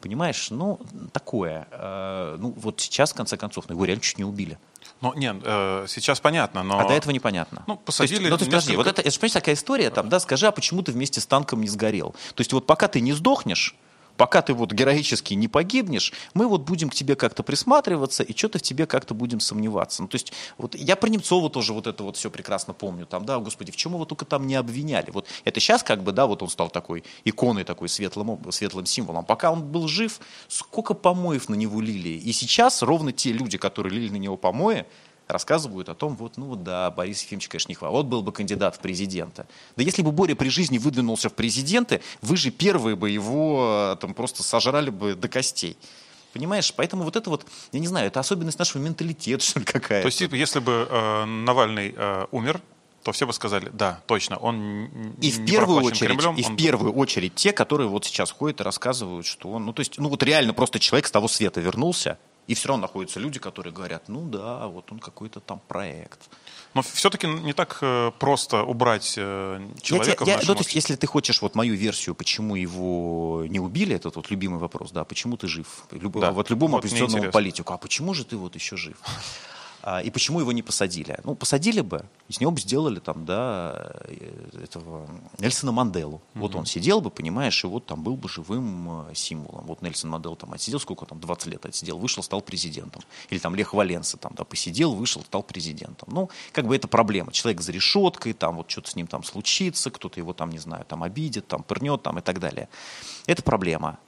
Понимаешь, ну, такое. Э, Ну, вот сейчас, в конце концов, ну, его реально чуть не убили. Ну, нет, э, сейчас понятно, но... А до этого непонятно. Ну, То есть, посадили ну, то есть, подожди, несколько- вот это, это же, понимаешь, такая история, там, да, скажи, а почему ты вместе с танком не сгорел? То есть вот пока ты не сдохнешь, пока ты вот героически не погибнешь, мы вот будем к тебе как-то присматриваться и что-то в тебе как-то будем сомневаться. Ну, то есть вот я про Немцова тоже вот это вот все прекрасно помню. Там, да, господи, в чем его только там не обвиняли. Вот это сейчас как бы, да, вот он стал такой иконой, такой светлым, светлым символом. Пока он был жив, сколько помоев на него лили. И сейчас ровно те люди, которые лили на него помои, рассказывают о том, вот, ну да, Борис Ефимович, конечно, не хватит. Вот был бы кандидат в президента. Да если бы Боря при жизни выдвинулся в президенты, вы же первые бы его э, там просто сожрали бы до костей. Понимаешь? Поэтому вот это вот, я не знаю, это особенность нашего менталитета, что ли, какая-то. То есть, если бы э, Навальный э, умер, то все бы сказали, да, точно, он И в первую очередь, Кремлем, и в он- первую очередь те, которые вот сейчас ходят и рассказывают, что он, ну то есть, ну вот реально просто человек с того света вернулся, и все равно находятся люди, которые говорят, ну да, вот он какой-то там проект. Но все-таки не так э, просто убрать э, Я человека те- я- в ну, то есть, если ты хочешь вот мою версию, почему его не убили, этот вот любимый вопрос, да, почему ты жив? Люб- Да, Вот любому вот интересно. политику, а почему же ты вот еще жив? А, И почему его не посадили? Ну, посадили бы, из него бы сделали там, да, э, этого Нельсона Манделу. Вот он сидел бы, понимаешь, и вот там был бы живым э, символом. Вот Нельсон Мандела там отсидел, сколько там, 20 лет отсидел, вышел, стал президентом. Или там Лех Валенса там, да, посидел, вышел, стал президентом. Ну, как бы это проблема. Человек за решеткой, там вот что-то с ним там случится, кто-то его там, не знаю, там обидит, там пырнет, там и так далее. Это проблема.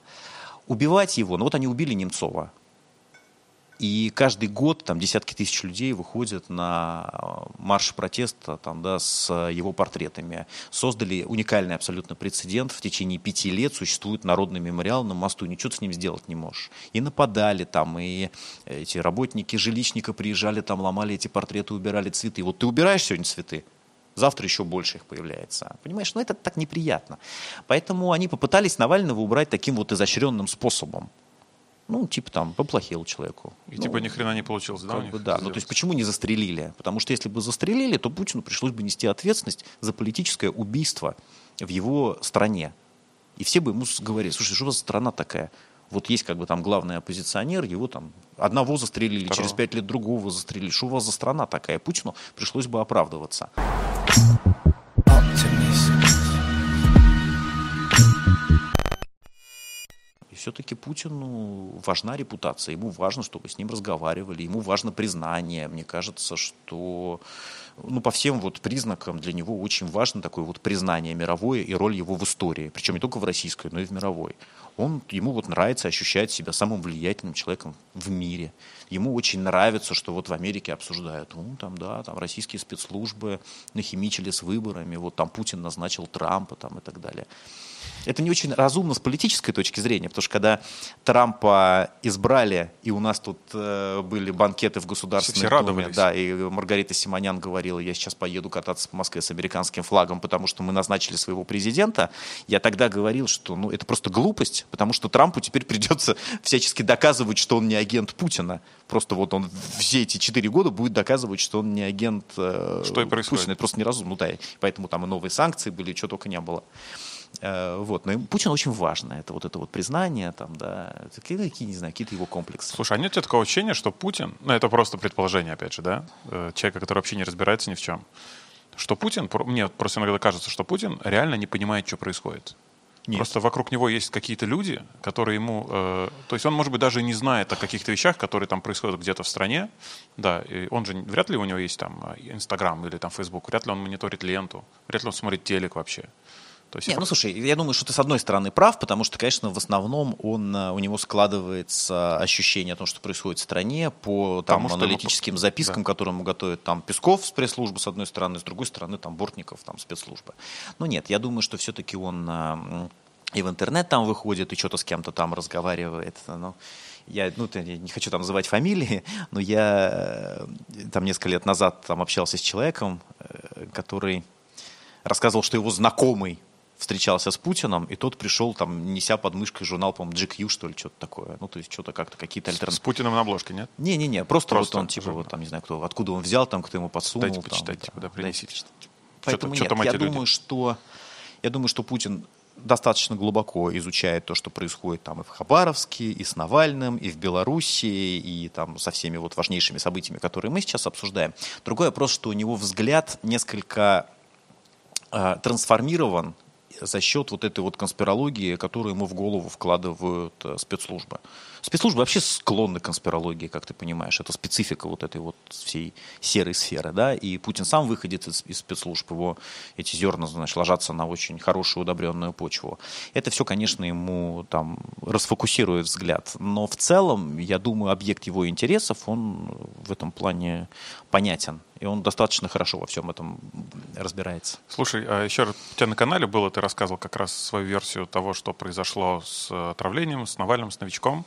Убивать его, ну вот они убили Немцова. И каждый год там десятки тысяч людей выходят на э, марш протеста там, да, с э, его портретами. Создали уникальный абсолютно прецедент. В течение пяти лет существует народный мемориал на мосту. Ничего ты с ним сделать не можешь. И нападали там, и эти работники жилищника приезжали там, ломали эти портреты, убирали цветы. Вот ты убираешь сегодня цветы, Завтра еще больше их появляется. Понимаешь, ну это так неприятно. Поэтому они попытались Навального убрать таким вот изощренным способом. Ну, типа там, поплохел человеку. И Ну, типа ни хрена не получилось, да, у как них бы да. Ну, то сделать? есть почему не застрелили? Потому что если бы застрелили, то Путину пришлось бы нести ответственность за политическое убийство в его стране. И все бы ему говорили, слушай, что у вас страна такая? Вот есть как бы там главный оппозиционер, его там одного застрелили, Второго. через пять лет другого застрелили. Что у вас за страна такая? Путину пришлось бы оправдываться. И все-таки Путину важна репутация, ему важно, чтобы с ним разговаривали, ему важно признание. Мне кажется, что ну, по всем вот признакам для него очень важно такое вот признание мировое и роль его в истории. Причем не только в российской, но и в мировой. Он, ему вот нравится ощущать себя самым влиятельным человеком в мире. Ему очень нравится, что вот в Америке обсуждают, ну, там, да, там российские спецслужбы нахимичили с выборами, вот там Путин назначил Трампа там и так далее. Это не очень разумно с политической точки зрения, потому что когда Трампа избрали, и у нас тут э, были банкеты в Государственной Все Думе, радовались. да, и Маргарита Симонян говорила, я сейчас поеду кататься по Москве с американским флагом, потому что мы назначили своего президента, я тогда говорил, что ну, это просто глупость, потому что Трампу теперь придется всячески доказывать, что он не агент Путина. Просто вот он все эти четыре года будет доказывать, что он не агент э, Что и происходит. Путина. Это просто неразумно. Ну да, поэтому там и новые санкции были, и чего только не было. Э, Вот. Но Путину очень важно это вот это вот признание, там, да, это какие, какие, не знаю, какие-то его комплексы. Слушай, а нет у тебя такого ощущения, что Путин, ну это просто предположение, опять же, да, э, человека, который вообще не разбирается ни в чем, что Путин, мне просто иногда кажется, что Путин реально не понимает, что происходит. Нет. Просто вокруг него есть какие-то люди, которые ему... э, то есть он, может быть, даже и не знает о каких-то вещах, которые там происходят где-то в стране. Да, и он же... Вряд ли у него есть там э, Инстаграм или там Фейсбук. Вряд ли он мониторит ленту. Вряд ли он смотрит телек вообще. То есть Не, ну слушай, я думаю, что ты с одной стороны прав, потому что, конечно, в основном он, э, у него складывается ощущение о том, что происходит в стране по там, Потому аналитическим запискам, которые ему готовят там Песков с пресс-службы, с одной стороны, с другой стороны, там Бортников, там спецслужбы. Но нет, я думаю, что все-таки он э, и в интернет там выходит, и что-то с кем-то там разговаривает. Ну, я, ну, я не хочу там называть фамилии, но я э, там несколько лет назад там общался с человеком, который рассказывал, что его знакомый встречался с Путиным, и тот пришел, там, неся под мышкой журнал, по-моему, GQ, что ли, что-то такое. Ну, то есть, что-то как-то, какие-то с альтернативы. Путиным на обложке, нет? Не-не-не, просто, Просто вот он, типа, журнал. вот там, не знаю, кто, откуда он взял, там, кто ему подсунул. Дайте там, почитать, типа, да, дайте принесите. Что-то- Поэтому что нет, там я люди? думаю, что, я думаю, что Путин достаточно глубоко изучает то, что происходит там и в Хабаровске, и с Навальным, и в Белоруссии, и там со всеми вот важнейшими событиями, которые мы сейчас обсуждаем. Другой вопрос, что у него взгляд несколько э, трансформирован за счет вот этой вот конспирологии, которую ему в голову вкладывают э, спецслужбы. Спецслужбы вообще склонны к конспирологии, как ты понимаешь. Это специфика вот этой вот всей серой сферы, да, и Путин сам выходит из, из спецслужб, его эти зерна, значит, ложатся на очень хорошую удобренную почву. Это все, конечно, ему там расфокусирует взгляд, но в целом, я думаю, объект его интересов, он в этом плане понятен, и он достаточно хорошо во всем этом разбирается. Слушай, а еще раз, у тебя на канале было, ты рассказывал как раз свою версию того, что произошло с отравлением, с Навальным, с новичком.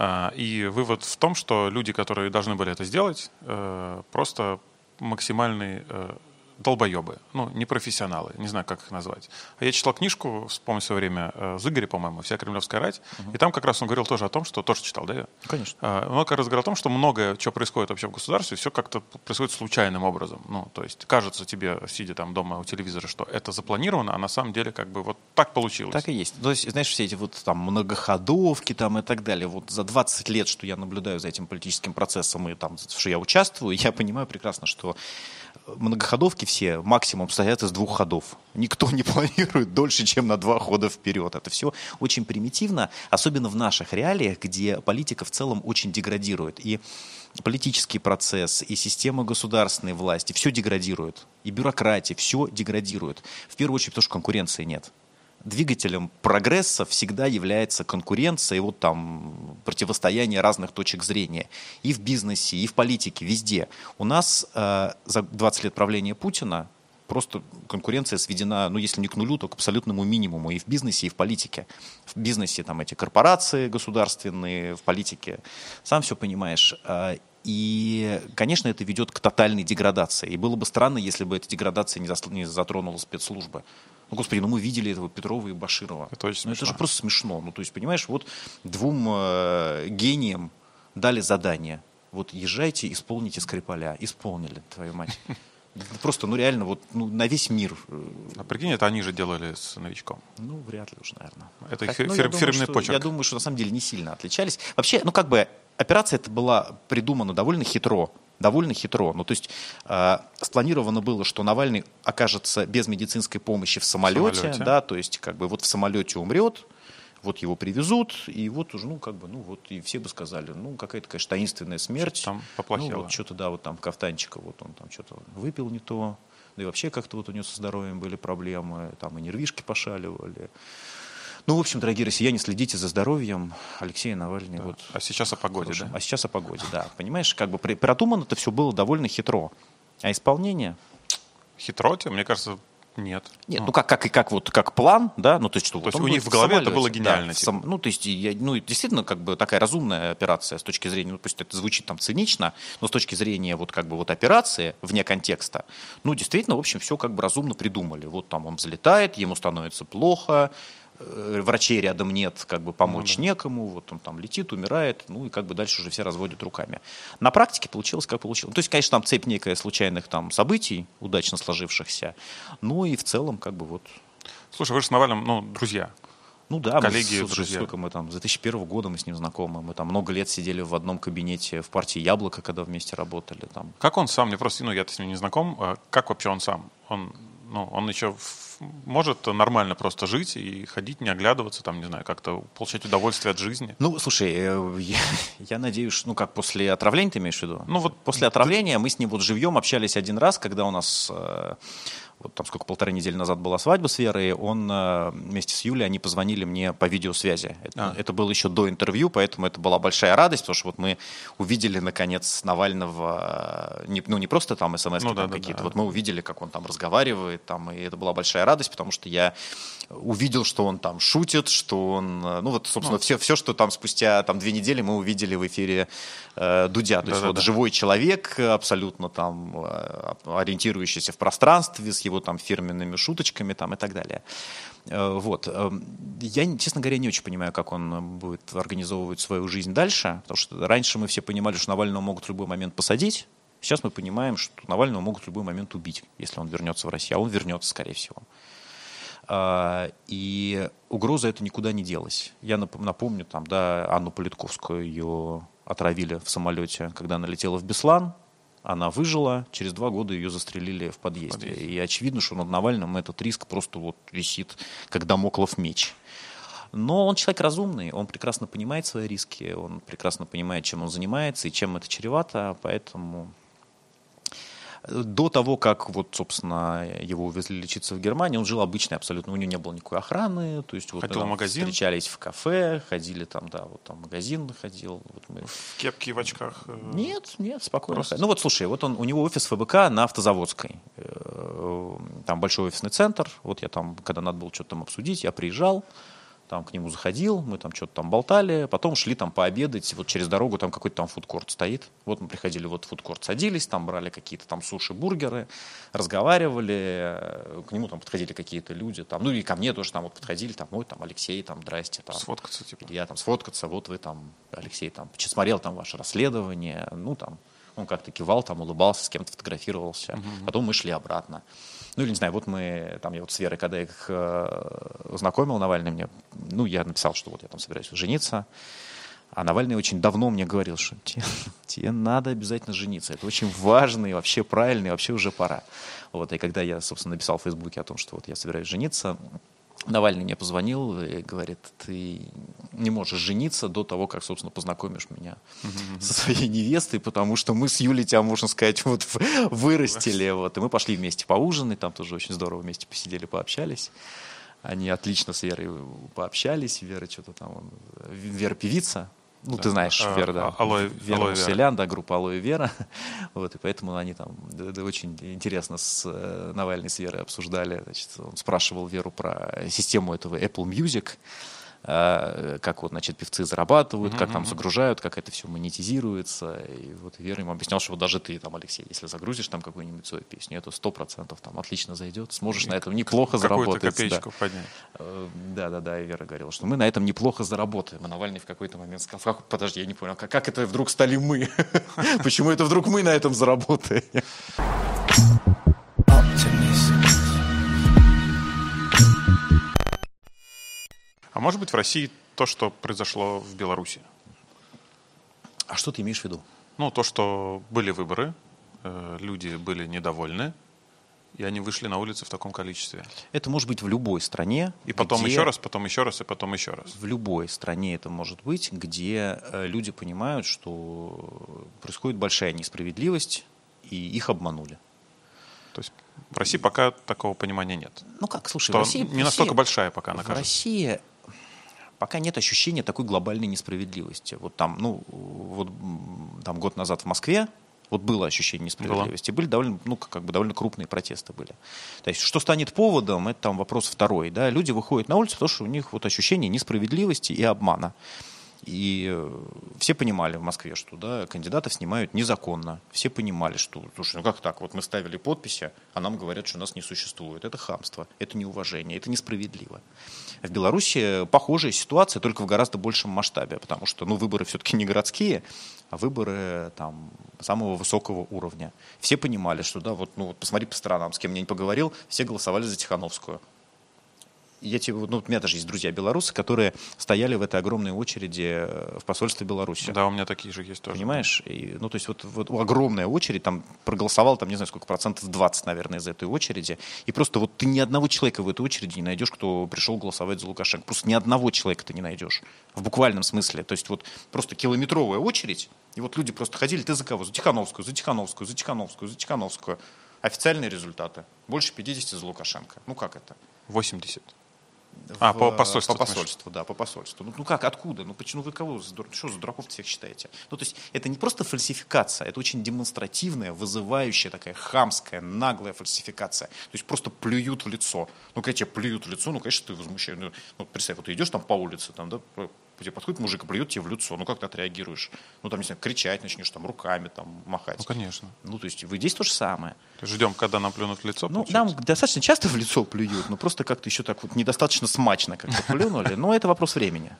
А, И вывод в том, что люди, которые должны были это сделать, э, просто максимальные э, долбоебы, ну, непрофессионалы, не знаю, как их назвать. Я читал книжку, вспомню в свое время, э, Зыгоря, по-моему, «Вся кремлевская рать», и там как раз он говорил тоже о том, что, тоже читал, да? я? Конечно. А, Он как раз говорил о том, что многое, что происходит вообще в государстве, все как-то происходит случайным образом. Ну, то есть кажется тебе, сидя там дома у телевизора, что это запланировано, а на самом деле как бы вот так получилось. Так и есть. То есть, знаешь, все эти вот там многоходовки там и так далее. Вот за 20 лет, что я наблюдаю за этим политическим процессом и там, что я участвую, я понимаю прекрасно, что многоходовки все максимум состоят из двух ходов. Никто не планирует дольше, чем на два хода вперед. Это все очень примитивно, особенно в наших реалиях, где политика в целом очень деградирует. И политический процесс, и система государственной власти, все деградирует. И бюрократия, все деградирует. В первую очередь, потому что конкуренции нет двигателем прогресса всегда является конкуренция и вот там противостояние разных точек зрения. И в бизнесе, и в политике, везде. У нас э, за 20 лет правления Путина просто конкуренция сведена, ну, если не к нулю, то к абсолютному минимуму и в бизнесе, и в политике. В бизнесе там эти корпорации государственные, в политике, сам все понимаешь. Э, И, конечно, это ведет к тотальной деградации. И было бы странно, если бы эта деградация не, затронула спецслужбы. Ну, господи, ну мы видели этого Петрова и Баширова. Это очень Ну, это смешно. же просто смешно. Ну, то есть, понимаешь, вот двум э, гениям дали задание. Вот езжайте, исполните Скрипаля. Исполнили, твою мать. Просто, ну реально, вот ну, на весь мир. э, А прикинь, это они же делали с новичком. Ну, вряд ли уж, наверное. Это их ну, фир- думаю, фирменный что- почерк. Я думаю, что на самом деле не сильно отличались. Вообще, ну как бы операция эта была придумана довольно хитро. Довольно хитро. Ну, то есть э, спланировано было, что Навальный окажется без медицинской помощи в самолете, самолете. да, то есть как бы вот в самолете умрет, вот его привезут, и вот уже, ну, как бы, ну, вот, и все бы сказали, ну, какая-то, конечно, таинственная смерть. Что-то там поплохело. Ну, вот что-то, да, вот там кафтанчика, вот он там что-то выпил не то, да и вообще как-то вот у него со здоровьем были проблемы, там и нервишки пошаливали. Ну, в общем, дорогие россияне, следите за здоровьем Алексея Навального. Вот. А сейчас о погоде, Хорошо. да? А сейчас о погоде, да. Понимаешь, как бы продумано это все было довольно хитро. А исполнение? Хитроте, мне кажется, нет. Нет, ну как, как, и как, вот, как план, да, ну то есть что... То вот есть у них в голове это было гениально, да, в типа. сам- ну, то есть, я, ну, действительно, как бы такая разумная операция с точки зрения, ну, пусть это звучит там цинично, но с точки зрения вот как бы вот операции вне контекста, ну, действительно, в общем, все как бы разумно придумали. Вот там он взлетает, ему становится плохо, врачей рядом нет, как бы помочь некому, вот он там летит, умирает, ну и как бы дальше уже все разводят руками. На практике получилось, как получилось. То есть, конечно, там цепь некая случайных там событий, удачно сложившихся, ну и в целом как бы вот Слушай, вы же с Навальным, ну, друзья. ну да, Коллеги, мы, с- друзья. сколько мы там, с 2001 года мы с ним знакомы, мы там много лет сидели в одном кабинете в партии «Яблоко», когда вместе работали. Там. Как он сам, мне просто, ну, я с ним не знаком, а как вообще он сам? Он, ну, он еще может нормально просто жить и ходить, не оглядываться, там, не знаю, как-то получать удовольствие от жизни? Ну, слушай, э, я, я надеюсь, ну как, после отравления ты имеешь в виду? Ну, вот После отравления мы с ним вот живьем общались один раз, когда у нас, э, вот там сколько, полторы недели назад была свадьба с Верой, он э, вместе с Юлей, они позвонили мне по видеосвязи. Это, А. это было еще до интервью, поэтому это была большая радость, потому что вот мы увидели, наконец, Навального, э, не, ну не просто там смс Ну да, да, какие-то, да. вот мы увидели, как он там разговаривает, там, и это была большая радость, потому что я увидел, что он там шутит, что он, э, ну вот, собственно, все, все, что там спустя там две недели мы увидели в эфире э, Дудя, то есть Да-да-да. вот живой человек, абсолютно там ориентирующийся в пространстве, с его там фирменными шуточками там и так далее. Э, Вот. Эм, Я, честно говоря, не очень понимаю, как он э, будет организовывать свою жизнь дальше, потому что раньше мы все понимали, что Навального могут в любой момент посадить, сейчас мы понимаем, что Навального могут в любой момент убить, если он вернется в Россию, а он вернется, скорее всего. А, И угроза это никуда не делась. Я нап- напомню, там, да, Анну Политковскую ее отравили в самолете, когда она летела в Беслан. Она выжила, через два года ее застрелили в подъезде. Подъезде. И очевидно, что над Навальным этот риск просто вот висит, как дамоклов меч. Но он человек разумный, он прекрасно понимает свои риски, он прекрасно понимает, чем он занимается и чем это чревато, поэтому до того, как вот, собственно, его увезли лечиться в Германию, он жил обычный абсолютно, у него не было никакой охраны, то есть вот Ходил там магазин? встречались в кафе, ходили там, да, вот там магазин ходил. Вот мы... В кепке и в очках? э, Нет, нет, спокойно. Просто- Ну вот слушай, вот он, у него офис ФБК на Автозаводской. Э, Там большой офисный центр. Вот я там, когда надо было что-то там обсудить, я приезжал, там к нему заходил, мы там что-то там болтали, потом шли там пообедать, вот через дорогу там какой-то там фудкорт стоит. Вот мы приходили вот в фудкорт, садились, там брали какие-то там суши, бургеры, разговаривали, э, к нему там подходили какие-то люди, там, ну и ко мне тоже там вот подходили, там, ой, там, Алексей, там, здрасте, там, Сфоткаться, типа. я там сфоткаться, вот вы там, Алексей, там, смотрел там ваше расследование, ну там, он как-то кивал, там, улыбался, с кем-то фотографировался. Потом мы шли обратно. Ну, или не знаю, вот мы, там, я вот с Верой, когда их э, знакомил, Навальный мне, ну, я написал, что вот я там собираюсь жениться, а Навальный очень давно мне говорил, что тебе, тебе надо обязательно жениться. Это очень важно и вообще правильно, и вообще уже пора. Вот, и когда я, собственно, написал в Фейсбуке о том, что вот я собираюсь жениться, Навальный мне позвонил и говорит, ты не можешь жениться до того, как, собственно, познакомишь меня со своей невестой, потому что мы с Юлей тебя, можно сказать, вот вырастили. Вот, и мы пошли вместе поужинать, там тоже очень здорово вместе посидели, пообщались. Они отлично с Верой пообщались. Вера что-то там... Вера певица. Ну, ты знаешь, А, Вера, да. а- Алоэ- Вера Алоэ. Василян, да, группа Алоэ Вера. Вот, и поэтому они там да, да, очень интересно с э, Навальной с Верой обсуждали. Значит, он спрашивал Веру про систему этого Apple Music, как вот, значит, певцы зарабатывают, как там загружают, как это все монетизируется. И вот Вера ему объяснял, что вот даже ты, там, Алексей, если загрузишь там какую-нибудь свою песню, это сто процентов там отлично зайдет, сможешь на этом неплохо заработать. да. копеечку поднять. Э, Да, да, да, и Вера говорила, что мы на этом неплохо заработаем. А Навальный в какой-то момент сказал, «Как- подожди, я не понял, как, как это вдруг стали мы? Почему это вдруг мы на этом заработаем? А может быть в России то, что произошло в Беларуси? А что ты имеешь в виду? Ну, то, что были выборы, э, люди были недовольны, и они вышли на улицы в таком количестве. Это может быть в любой стране. И потом где- еще раз, потом еще раз, и потом еще раз. В любой стране это может быть, где э, люди понимают, что происходит большая несправедливость, и их обманули. То есть в России пока такого понимания нет. Ну как, слушай, Что в России... не настолько Россия- большая пока, она В кажется. России Пока нет ощущения такой глобальной несправедливости. Вот там, ну, вот там год назад в Москве вот было ощущение несправедливости. Были довольно, ну, как бы довольно крупные протесты были. То есть, что станет поводом, это там вопрос второй. Да? Люди выходят на улицу, потому что у них вот ощущение несправедливости и обмана. И э, все понимали в Москве, что да, кандидатов снимают незаконно. Все понимали, что, слушай, ну как так, вот мы ставили подписи, а нам говорят, что нас не существует. Это хамство, это неуважение, это несправедливо. В Беларуси похожая ситуация, только в гораздо большем масштабе, потому что ну, выборы все-таки не городские, а выборы там, самого высокого уровня. Все понимали, что да, вот, ну, вот посмотри по сторонам, с кем я не поговорил, все голосовали за Тихановскую я тебе, ну, у меня даже есть друзья белорусы, которые стояли в этой огромной очереди э, в посольстве Беларуси. Да, у меня такие же есть тоже. Понимаешь? И, ну, то есть вот, вот огромная очередь, там проголосовал, там, не знаю, сколько процентов, 20, наверное, из этой очереди. И просто вот ты ни одного человека в этой очереди не найдешь, кто пришел голосовать за Лукашенко. Просто ни одного человека ты не найдешь. В буквальном смысле. То есть вот просто километровая очередь, и вот люди просто ходили, ты за кого? За Тихановскую, за Тихановскую, за Тихановскую, за Тихановскую. Официальные результаты. Больше 50 за Лукашенко. Ну как это? 80. А, по посольству, По посольству, да, по посольству. Ну, ну как, откуда? Ну почему вы кого? за Что за дураков всех считаете? Ну то есть это не просто фальсификация, это очень демонстративная, вызывающая такая хамская, наглая фальсификация. То есть просто плюют в лицо. Ну когда тебе плюют в лицо, ну конечно ты возмущаешь. Ну, ну, представь, вот ты идешь там по улице, там, да, тебе подходит мужик и плюет тебе в лицо. Ну как ты отреагируешь? Ну там, не знаю, кричать начнешь, там руками там махать. Ну, конечно. Ну то есть вы здесь то же самое. Ждем, когда нам плюнут в лицо. Ну, получается. нам достаточно часто в лицо плюют, но просто как-то еще так вот недостаточно смачно как-то плюнули. Но это вопрос времени.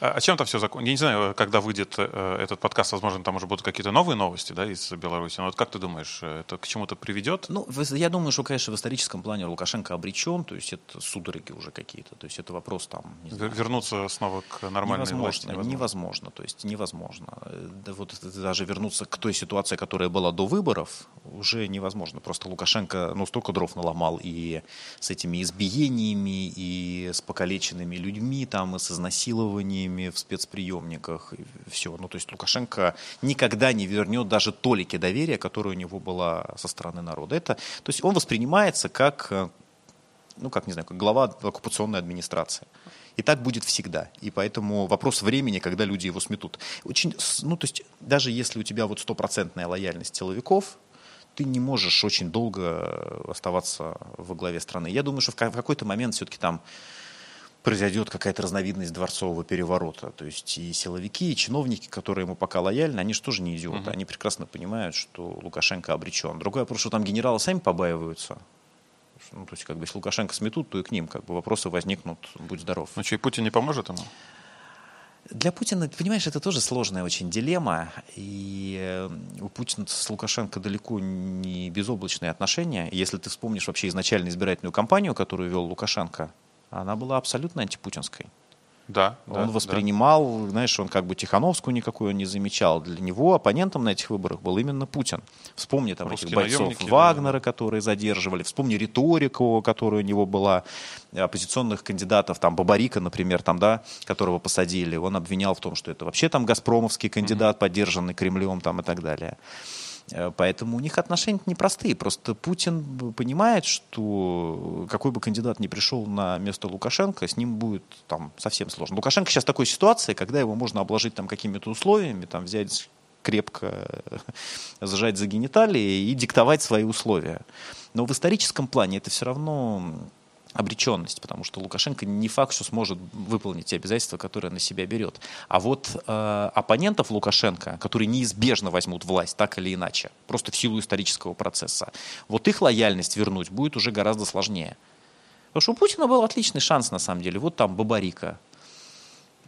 А а чем там все закончится? Я не знаю, когда выйдет э, этот подкаст, возможно, там уже будут какие-то новые новости да, из Беларуси. Но вот как ты думаешь, э, это к чему-то приведет? Ну, я думаю, что, конечно, в историческом плане Лукашенко обречен, то есть это судороги уже какие-то, то есть это вопрос там, не знаю, Вер- Вернуться снова к нормальной власти невозможно, невозможно, то есть невозможно. Да вот даже вернуться к той ситуации, которая была до выборов, уже невозможно. Просто Лукашенко, ну, столько дров наломал и с этими избиениями, и с покалеченными людьми, там, и с изнасилованиями в спецприемниках, и все. Ну, то есть Лукашенко никогда не вернет даже толики доверия, которое у него было со стороны народа. Это, то есть он воспринимается как э, ну, как, не знаю, как глава оккупационной администрации. И так будет всегда. И поэтому вопрос времени, когда люди его сметут. Очень, ну, то есть, даже если у тебя вот стопроцентная лояльность силовиков, ты не можешь очень долго оставаться во главе страны. Я думаю, что в какой-то момент все-таки там произойдет какая-то разновидность дворцового переворота. То есть и силовики, и чиновники, которые ему пока лояльны, они же тоже не идиоты. Они прекрасно понимают, что Лукашенко обречен. Другой вопрос, что там генералы сами побаиваются. Ну, то есть, как бы, если Лукашенко сметут, то и к ним как бы вопросы возникнут, будь здоров. Ну что, и Путин не поможет ему? Для Путина, понимаешь, это тоже сложная очень дилемма. И э, у Путина с Лукашенко далеко не безоблачные отношения. Если ты вспомнишь вообще изначально избирательную кампанию, которую вел Лукашенко, она была абсолютно антипутинской. Да. да, Он да. воспринимал, знаешь, он как бы Тихановскую никакую не замечал. Для него оппонентом на этих выборах был именно Путин. Вспомни там этих Русские бойцов наемники, да. Вагнера, которые задерживали. Вспомни риторику, которая у него была, оппозиционных кандидатов, там Бабарика, например, там, да, которого посадили. Он обвинял в том, что это вообще там газпромовский кандидат, поддержанный Кремлем там, и так далее. Э, Поэтому у них отношения непростые. Просто Путин понимает, что какой бы кандидат ни пришел на место Лукашенко, с ним будет там совсем сложно. Лукашенко сейчас в такой ситуации, когда его можно обложить там какими-то условиями, там взять крепко зажать за гениталии и диктовать свои условия. Но в историческом плане это все равно обреченность, потому что Лукашенко не факт, что сможет выполнить те обязательства, которые на себя берет. А вот э, оппонентов Лукашенко, которые неизбежно возьмут власть так или иначе, просто в силу исторического процесса, вот их лояльность вернуть будет уже гораздо сложнее. Потому что у Путина был отличный шанс, на самом деле. Вот там Бабарика,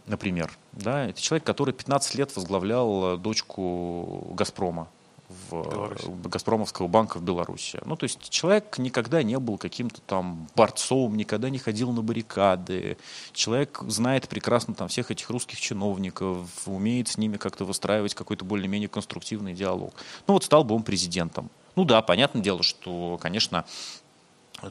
например. Да, это человек, который 15 лет возглавлял э, дочку «Газпрома», в, э, Газпромовского банка в Беларуси. Ну, то есть человек никогда не был каким-то там борцом, никогда не ходил на баррикады. Человек знает прекрасно там всех этих русских чиновников, умеет с ними как-то выстраивать какой-то более-менее конструктивный диалог. Ну, вот стал бы он президентом. Ну да, понятное дело, что, конечно,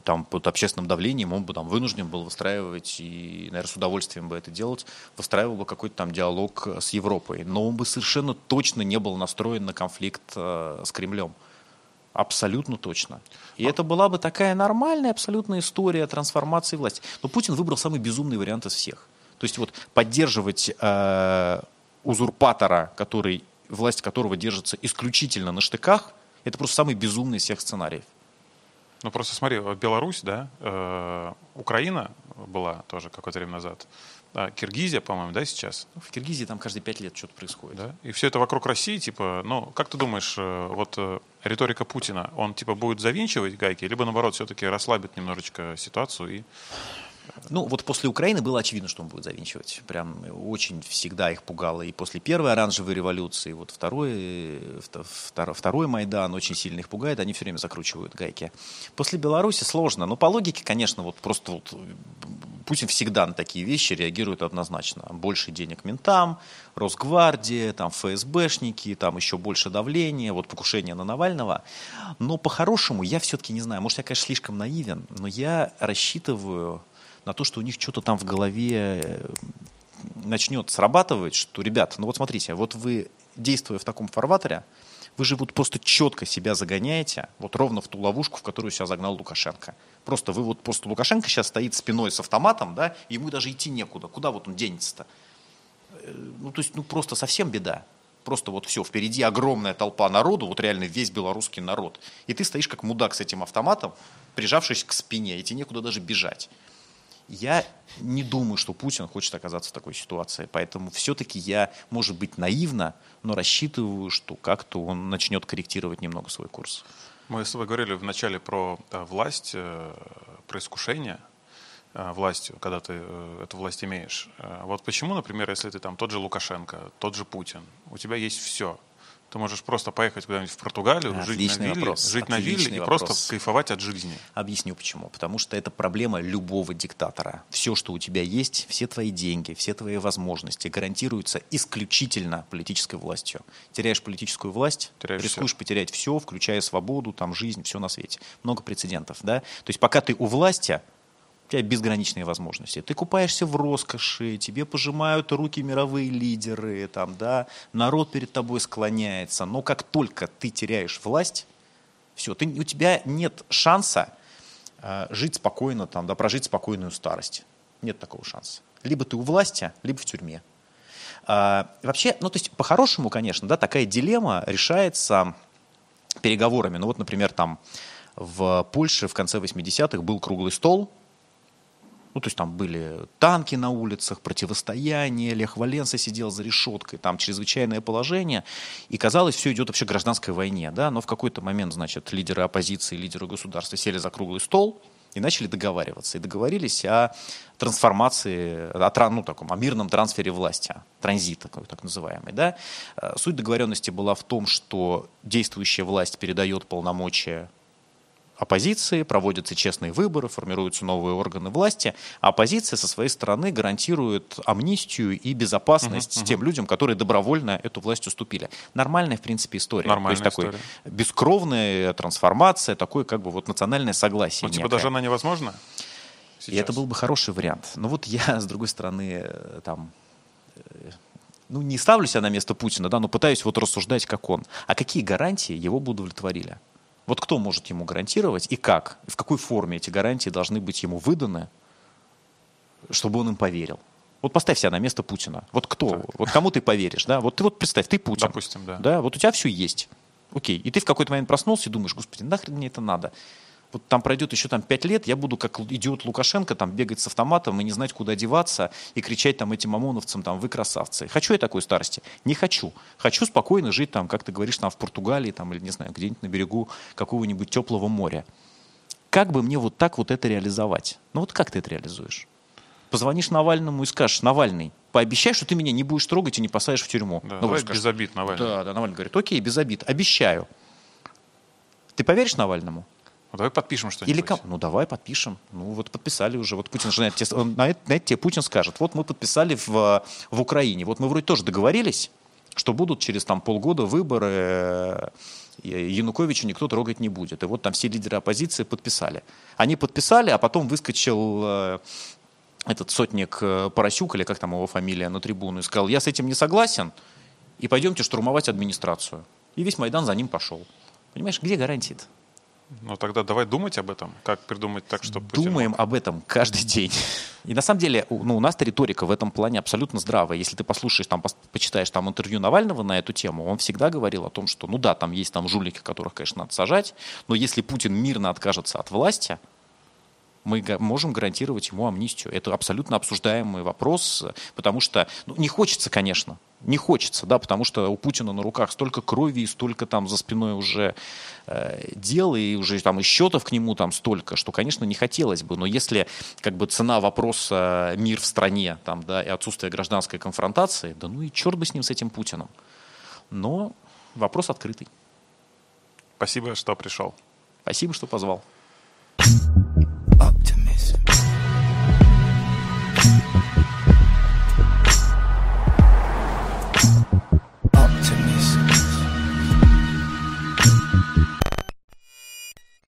там под общественным давлением он бы там вынужден был выстраивать и, наверное, с удовольствием бы это делать, выстраивал бы какой-то там диалог э, с Европой. Но он бы совершенно точно не был настроен на конфликт э, с Кремлем. Абсолютно точно. И это была бы такая нормальная абсолютная история трансформации власти. Но Путин выбрал самый безумный вариант из всех. То есть вот поддерживать э, узурпатора, который, власть которого держится исключительно на штыках, это просто самый безумный из всех сценариев. Ну просто смотри, вот Беларусь, да, э, Украина была тоже какое-то время назад, а Киргизия, по-моему, да, сейчас, В Киргизии там каждые пять лет что-то происходит. да, и все это вокруг России, типа, ну, как ты думаешь, э, вот э, риторика Путина, он типа будет завинчивать гайки, либо наоборот все-таки расслабит немножечко ситуацию и Ну, вот после Украины было очевидно, что он будет завинчивать. Прям очень всегда их пугало. И после первой оранжевой революции, вот второй, э, вто- второ- второй Майдан очень сильно их пугает, они все время закручивают гайки. После Беларуси сложно. Но по логике, конечно, вот просто вот э, Путин всегда на такие вещи реагирует однозначно. Больше денег ментам, Росгвардия, там ФСБшники, там еще больше давления, вот покушение на Навального. Но по-хорошему, я все-таки не знаю, может, я, конечно, слишком наивен, но я рассчитываю на то, что у них что-то там в голове э, начнет срабатывать, что, ребят, ну вот смотрите, вот вы, действуя в таком фарватере, вы же вот просто четко себя загоняете, вот ровно в ту ловушку, в которую себя загнал Лукашенко. Просто вы вот, просто Лукашенко сейчас стоит спиной с автоматом, да, и ему даже идти некуда. Куда вот он денется-то? Э, Ну, то есть, ну, просто совсем беда. Просто вот все, впереди огромная толпа народу, вот реально весь белорусский народ. И ты стоишь как мудак с этим автоматом, прижавшись к спине, и тебе некуда даже бежать. Я не думаю, что Путин хочет оказаться в такой ситуации. Поэтому все-таки я, может быть, наивно, но рассчитываю, что как-то он начнет корректировать немного свой курс. Мы с тобой говорили вначале про э, власть, э, про искушение э, властью, когда ты эту власть имеешь. Вот почему, например, если ты там тот же Лукашенко, тот же Путин, у тебя есть все. Ты можешь просто поехать куда-нибудь в Португалию, жить на Отличный вилле, вопрос, жить на вилле отличный и вопрос. просто кайфовать от жизни. Объясню почему. Потому что это проблема любого диктатора. Все, что у тебя есть, все твои деньги, все твои возможности гарантируются исключительно политической властью. Теряешь политическую власть, Теряешь рискуешь всё. потерять все, включая свободу, там, жизнь, все на свете. Много прецедентов. Да? То есть пока ты у власти, у тебя безграничные возможности. Ты купаешься в роскоши, тебе пожимают руки мировые лидеры, там, да, народ перед тобой склоняется. Но как только ты теряешь власть, все, ты, у тебя нет шанса э, жить спокойно, там, да, прожить спокойную старость. Нет такого шанса. Либо ты у власти, либо в тюрьме. А, вообще, ну, то есть, по-хорошему, конечно, да, такая дилемма решается переговорами. Ну, вот, например, там в Польше в конце 80-х был круглый стол, ну, то есть там были танки на улицах, противостояние, Лех Валенса сидел за решеткой, там чрезвычайное положение, и казалось, все идет вообще к гражданской войне, да, но в какой-то момент, значит, лидеры оппозиции, лидеры государства сели за круглый стол и начали договариваться, и договорились о трансформации, о, ну, таком, о мирном трансфере власти, транзит такой, так называемый, да. Э, Суть договоренности была в том, что действующая власть передает полномочия оппозиции, проводятся честные выборы, формируются новые органы власти, а оппозиция со своей стороны гарантирует амнистию и безопасность тем людям, которые добровольно эту власть уступили. Нормальная, в принципе, история. Нормальная То есть такой история. бескровная трансформация, такое как бы вот национальное согласие. Ну, типа некое. даже она невозможна? И это был бы хороший вариант. Но вот я, с другой стороны, э, там, э, ну, не ставлю себя на место Путина, да, но пытаюсь вот рассуждать, как он. А какие гарантии его бы удовлетворили? Вот кто может ему гарантировать и как? В какой форме эти гарантии должны быть ему выданы, чтобы он им поверил? Вот поставь себя на место Путина. Вот кто? Вот кому ты поверишь, да? Вот ты вот представь, ты Путин. Допустим, да. Да, вот у тебя все есть. Окей. И ты в какой-то момент проснулся и думаешь, господи, нахрен мне это надо? Вот там пройдет еще там пять лет, я буду как идиот Лукашенко там бегать с автоматом и не знать, куда деваться, и кричать там этим ОМОНовцам, там, вы красавцы. Хочу я такой старости? Не хочу. Хочу спокойно жить там, как ты говоришь, там в Португалии, там, или не знаю, где-нибудь на берегу какого-нибудь теплого моря. Как бы мне вот так вот это реализовать? Ну вот как ты это реализуешь? Позвонишь Навальному и скажешь, Навальный, пообещай, что ты меня не будешь трогать и не посадишь в тюрьму. Да, Ну, давай он скажет, без обид, Навальный. да, да, Навальный говорит, окей, без обид, обещаю. Ты поверишь Навальному? Ну, давай подпишем что-нибудь. Или кому? Ну давай подпишем. Ну вот подписали уже. Вот Путин же на это, на это, на это тебе Путин скажет. Вот мы подписали в, в Украине. Вот мы вроде тоже договорились, что будут через там полгода выборы. э, Януковича никто трогать не будет. И вот там все лидеры оппозиции подписали. Они подписали, а потом выскочил э, этот сотник э, Поросюк, или как там его фамилия, на трибуну, и сказал, я с этим не согласен, и пойдемте штурмовать администрацию. И весь Майдан за ним пошел. Понимаешь, где гарантии -то? Ну тогда давай думать об этом, как придумать так, чтобы Думаем об этом каждый день. И на самом деле, ну, у нас риторика в этом плане абсолютно здравая. Если ты послушаешь, там, почитаешь там интервью Навального на эту тему, он всегда говорил о том, что, ну да, там есть там жулики, которых, конечно, надо сажать, но если Путин мирно откажется от власти, мы можем гарантировать ему амнистию. Это абсолютно обсуждаемый вопрос, потому что ну, не хочется, конечно, не хочется, да, потому что у Путина на руках столько крови и столько там за спиной уже э, дел и уже там и счетов к нему там столько, что, конечно, не хотелось бы, но если как бы цена вопроса мир в стране там, да, и отсутствие гражданской конфронтации, да ну и черт бы с ним, с этим Путиным. Но вопрос открытый. Спасибо, что пришел. Спасибо, что позвал. Optimism.